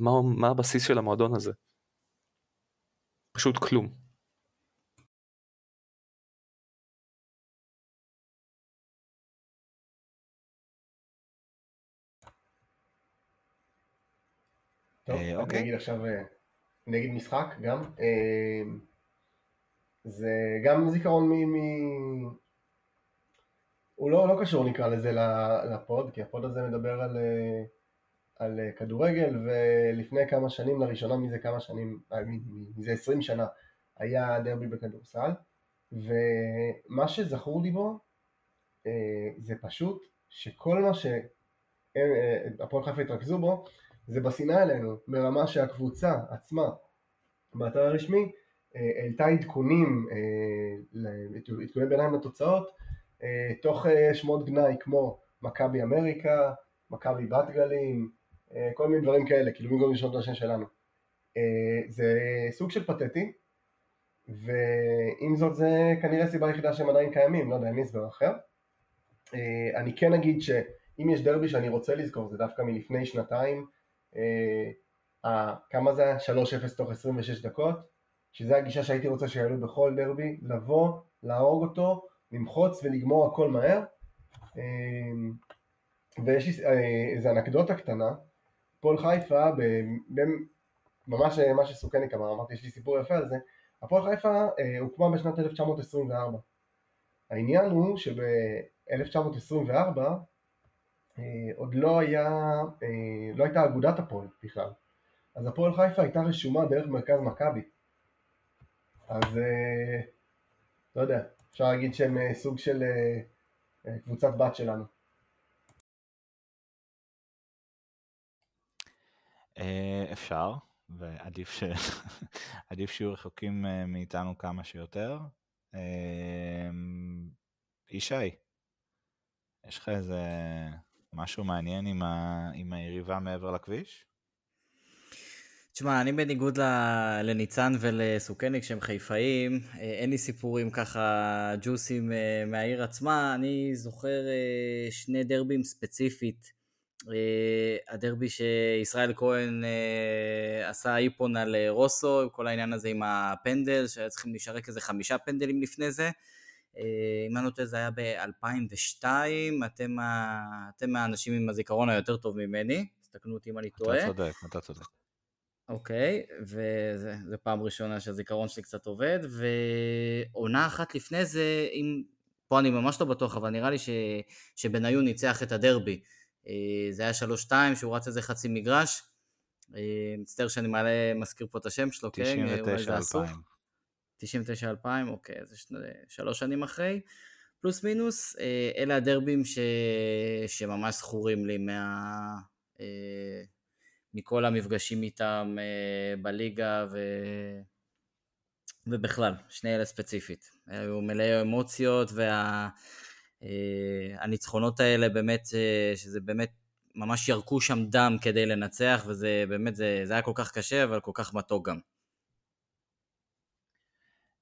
מה, מה הבסיס של המועדון הזה. פשוט כלום. טוב, אה, אני אוקיי. אגיד עכשיו, אה, אני אגיד משחק גם. אה, זה גם זיכרון מ... מ... הוא לא, לא קשור נקרא לזה לפוד, כי הפוד הזה מדבר על, על כדורגל, ולפני כמה שנים, לראשונה מזה כמה שנים, מזה עשרים שנה, היה דרבי בכדורסל, ומה שזכור לי בו, זה פשוט שכל מה שהפועל חיפה התרכזו בו, זה בשנאה אלינו, ברמה שהקבוצה עצמה, באתר הרשמי, אה, העלתה עדכונים, אה, עדכוני ביניים לתוצאות, אה, תוך שמות גנאי כמו מכבי אמריקה, מכבי בת גלים, כל מיני דברים כאלה, כאילו במקום לשנות את השם שלנו. זה סוג של פתטי, ועם זאת זה כנראה הסיבה היחידה שהם עדיין קיימים, לא יודע, אין לי הסבר אחר. אני כן אגיד שאם יש דרבי שאני רוצה לזכור, זה דווקא מלפני שנתיים, אה, כמה זה היה? 3-0 תוך 26 דקות, שזה הגישה שהייתי רוצה שיעלו בכל דרבי, לבוא, להרוג אותו, למחוץ ולגמור הכל מהר. אה, ויש לי אה, איזה אנקדוטה קטנה, פועל חיפה, ממש מה שסוכניק אמר, אמרתי יש לי סיפור יפה על זה, הפועל חיפה הוקמה בשנת 1924. העניין הוא שב-1924 אה, עוד לא היה, אה, לא הייתה אגודת הפועל בכלל. אז הפועל חיפה הייתה רשומה דרך מרכז מכבי. אז אה, לא יודע, אפשר להגיד שהם סוג של קבוצת בת שלנו. אפשר, ועדיף ש... שיהיו רחוקים מאיתנו כמה שיותר. ישי, יש לך איזה משהו מעניין עם, ה... עם היריבה מעבר לכביש? תשמע, אני בניגוד. לניצן ולסוכניק שהם חיפאים, אה, אין לי סיפורים ככה ג'וסים אה, מהעיר עצמה, אני זוכר אה, שני דרבים ספציפית. הדרבי שישראל כהן עשה איפון על רוסו, כל העניין הזה עם הפנדל, שהיה צריכים לשרק איזה חמישה פנדלים לפני זה. אה, אם אני לא טועה זה היה ב-2002, אתם, אתם האנשים עם הזיכרון היותר טוב ממני, תסתכלו אותי אם אני טועה. אתה צודק, אתה צודק. אוקיי, וזו פעם ראשונה שהזיכרון שלי קצת עובד, ועונה אחת לפני זה, אם, פה אני ממש לא בטוח, אבל נראה לי ש, שבניון ניצח את הדרבי. אה, זה היה 3-2, שהוא רץ איזה חצי מגרש. אה, מצטער שאני מעלה, מזכיר פה את השם שלו, 99-2000. כן? 99-2000, אוקיי, זה שלוש שנים אחרי, פלוס מינוס, אה, אלה הדרבים ש, שממש זכורים לי מה, אה, מכל המפגשים איתם אה, בליגה ו, ובכלל, שני אלה ספציפית. היו מלאי אמוציות והניצחונות האלה באמת, שזה באמת ממש ירקו שם דם כדי לנצח, וזה באמת, זה, זה היה כל כך קשה, אבל כל כך מתוק גם.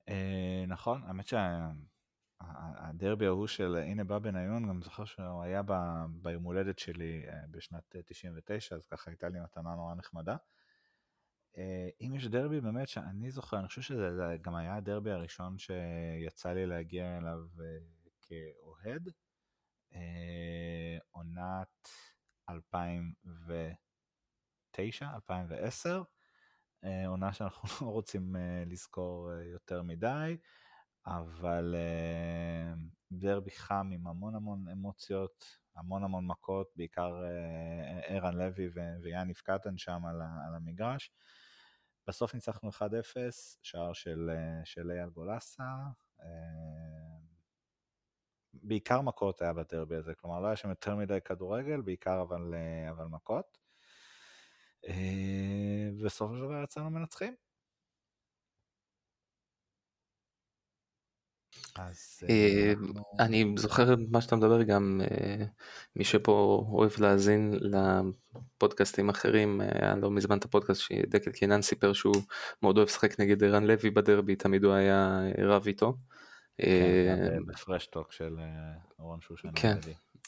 אה, נכון, האמת שהדרבי ההוא של הנה בא בניון, גם זוכר שהוא היה ביום הולדת שלי אה, בשנת 99, אז ככה הייתה לי מתנה נורא נחמדה. אה, אם יש דרבי באמת שאני זוכר, אני חושב שזה גם היה הדרבי הראשון שיצא לי להגיע אליו כאוהד. עונת 2009, 2010. אה, עונה שאנחנו לא רוצים אה, לזכור אה, יותר מדי, אבל דרבי חם עם המון המון אמוציות, המון המון מכות, בעיקר ערן לוי ויאניב קטן שם על המגרש. בסוף ניצחנו 1-0, שער של, של אייל גולסה. בעיקר מכות היה בדרבי הזה, כלומר לא היה שם יותר מדי כדורגל, בעיקר אבל, אבל מכות. ובסופו של דבר יצאנו מנצחים. אז אה, אנחנו... אני זוכר מה שאתה מדבר גם אה, מי שפה אוהב להאזין לפודקאסטים אחרים היה לא מזמן את הפודקאסט שדקל קינן סיפר שהוא מאוד אוהב לשחק נגד ערן לוי בדרבי תמיד הוא היה רב איתו. כן, בפרשטוק של אורון שושן. כן.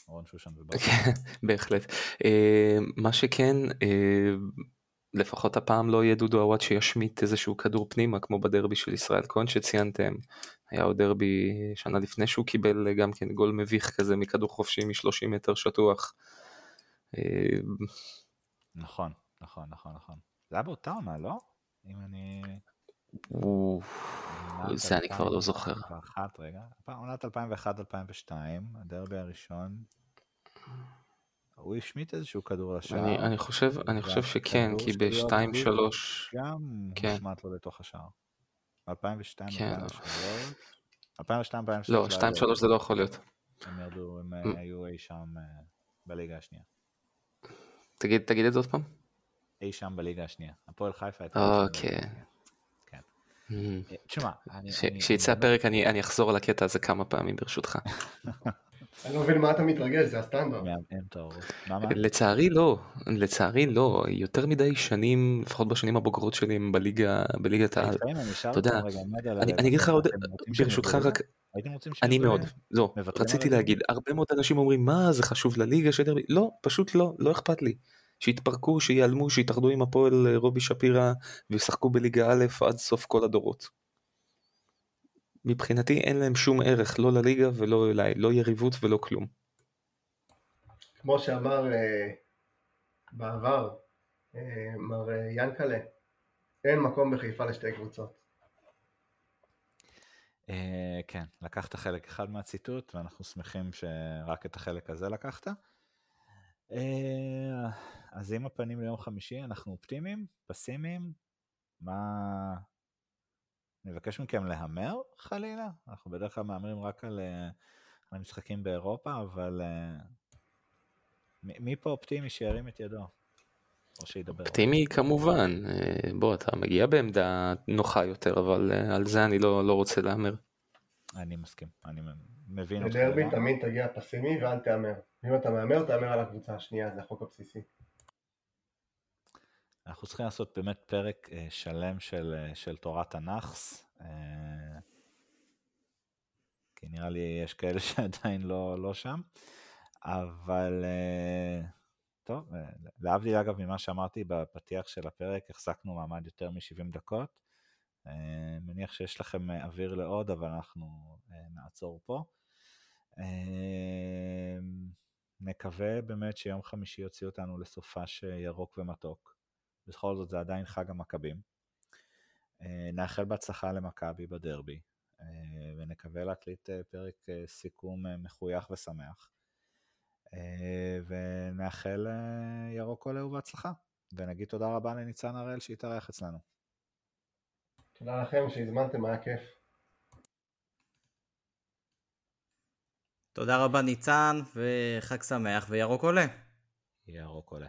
אורון שושן כן, בהחלט. מה שכן לפחות הפעם לא יהיה דודו עוואט שישמיט איזשהו כדור פנימה כמו בדרבי של ישראל כהן שציינתם. היה עוד דרבי שנה לפני שהוא קיבל גם כן גול מביך כזה מכדור חופשי מ-30 מטר שטוח. נכון, נכון, נכון, נכון. זה היה באותה עונה, לא? אם אני... זה אני כבר לא זוכר. עונת 2001-2002, הדרבי הראשון. הוא השמיט איזשהו כדור לשער. אני, אני חושב, אני חושב שכן, כי ב-2-3... גם כן. הושמט לו לתוך השער. 2002, כן. 2002, 2003. לא, 2-3 זה לא יכול להיות. הם ירדו, הם היו אי שם אה, בליגה השנייה. תגיד, תגיד את זה עוד פעם. אי שם בליגה השנייה. הפועל חיפה הייתה... אוקיי. כן. אה, תשמע, כשיצא הפרק אני אחזור על הקטע הזה כמה פעמים ברשותך. אני לא מבין מה אתה מתרגש, זה הסטנדרט. לצערי לא, לצערי לא, יותר מדי שנים, לפחות בשנים הבוגרות שלי הם בליגה, בליגת העל. אתה יודע, אני אגיד לך עוד, ברשותך רק, אני מאוד, לא, רציתי להגיד, הרבה מאוד אנשים אומרים, מה זה חשוב לליגה של דרבי, לא, פשוט לא, לא אכפת לי. שיתפרקו, שיעלמו, שיתאחדו עם הפועל רובי שפירא וישחקו בליגה א' עד סוף כל הדורות. מבחינתי אין להם שום ערך, לא לליגה ולא אליי, לא יריבות ולא כלום. כמו שאמר אה, בעבר אה, מר אה, ינקלה, אין מקום בחיפה לשתי קבוצות. אה, כן, לקחת חלק אחד מהציטוט ואנחנו שמחים שרק את החלק הזה לקחת. אז עם הפנים ליום חמישי אנחנו אופטימיים, פסימיים, מה, אני מבקש מכם להמר חלילה, אנחנו בדרך כלל מהמרים רק על, אה, על המשחקים באירופה, אבל uh, מי פה אופטימי שירים את ידו? או שידבר. אופטימי כמובן, אה, בוא אתה מגיע בעמדה נוחה יותר, אבל על זה אני לא, לא רוצה להמר. אני מסכים, אני מבין. בדרבי תמיד תגיע פסימי ואל תהמר. אם אתה מהמר, תהמר על הקבוצה השנייה, זה החוק הבסיסי. אנחנו צריכים לעשות באמת פרק אה, שלם של, אה, של תורת הנאחס, אה, כי נראה לי יש כאלה שעדיין לא, לא שם, אבל טוב, להבדיל אגב ממה שאמרתי בפתיח של הפרק, החזקנו מעמד יותר מ-70 דקות. מניח שיש לכם אוויר לעוד, אבל אנחנו נעצור פה. נקווה באמת שיום חמישי יוציא אותנו לסופה שירוק ומתוק. בכל זאת זה עדיין חג המכבים. אה, נאחל בהצלחה למכבי בדרבי, אה, ונקווה להקליט אה, פרק סיכום מחוייך ושמח. ונאחל ירוק עולה ובהצלחה. ונגיד תודה רבה לניצן הראל שהתארח אצלנו. תודה לכם שהזמנתם, היה כיף. תודה רבה ניצן, וחג שמח וירוק עולה. ירוק עולה.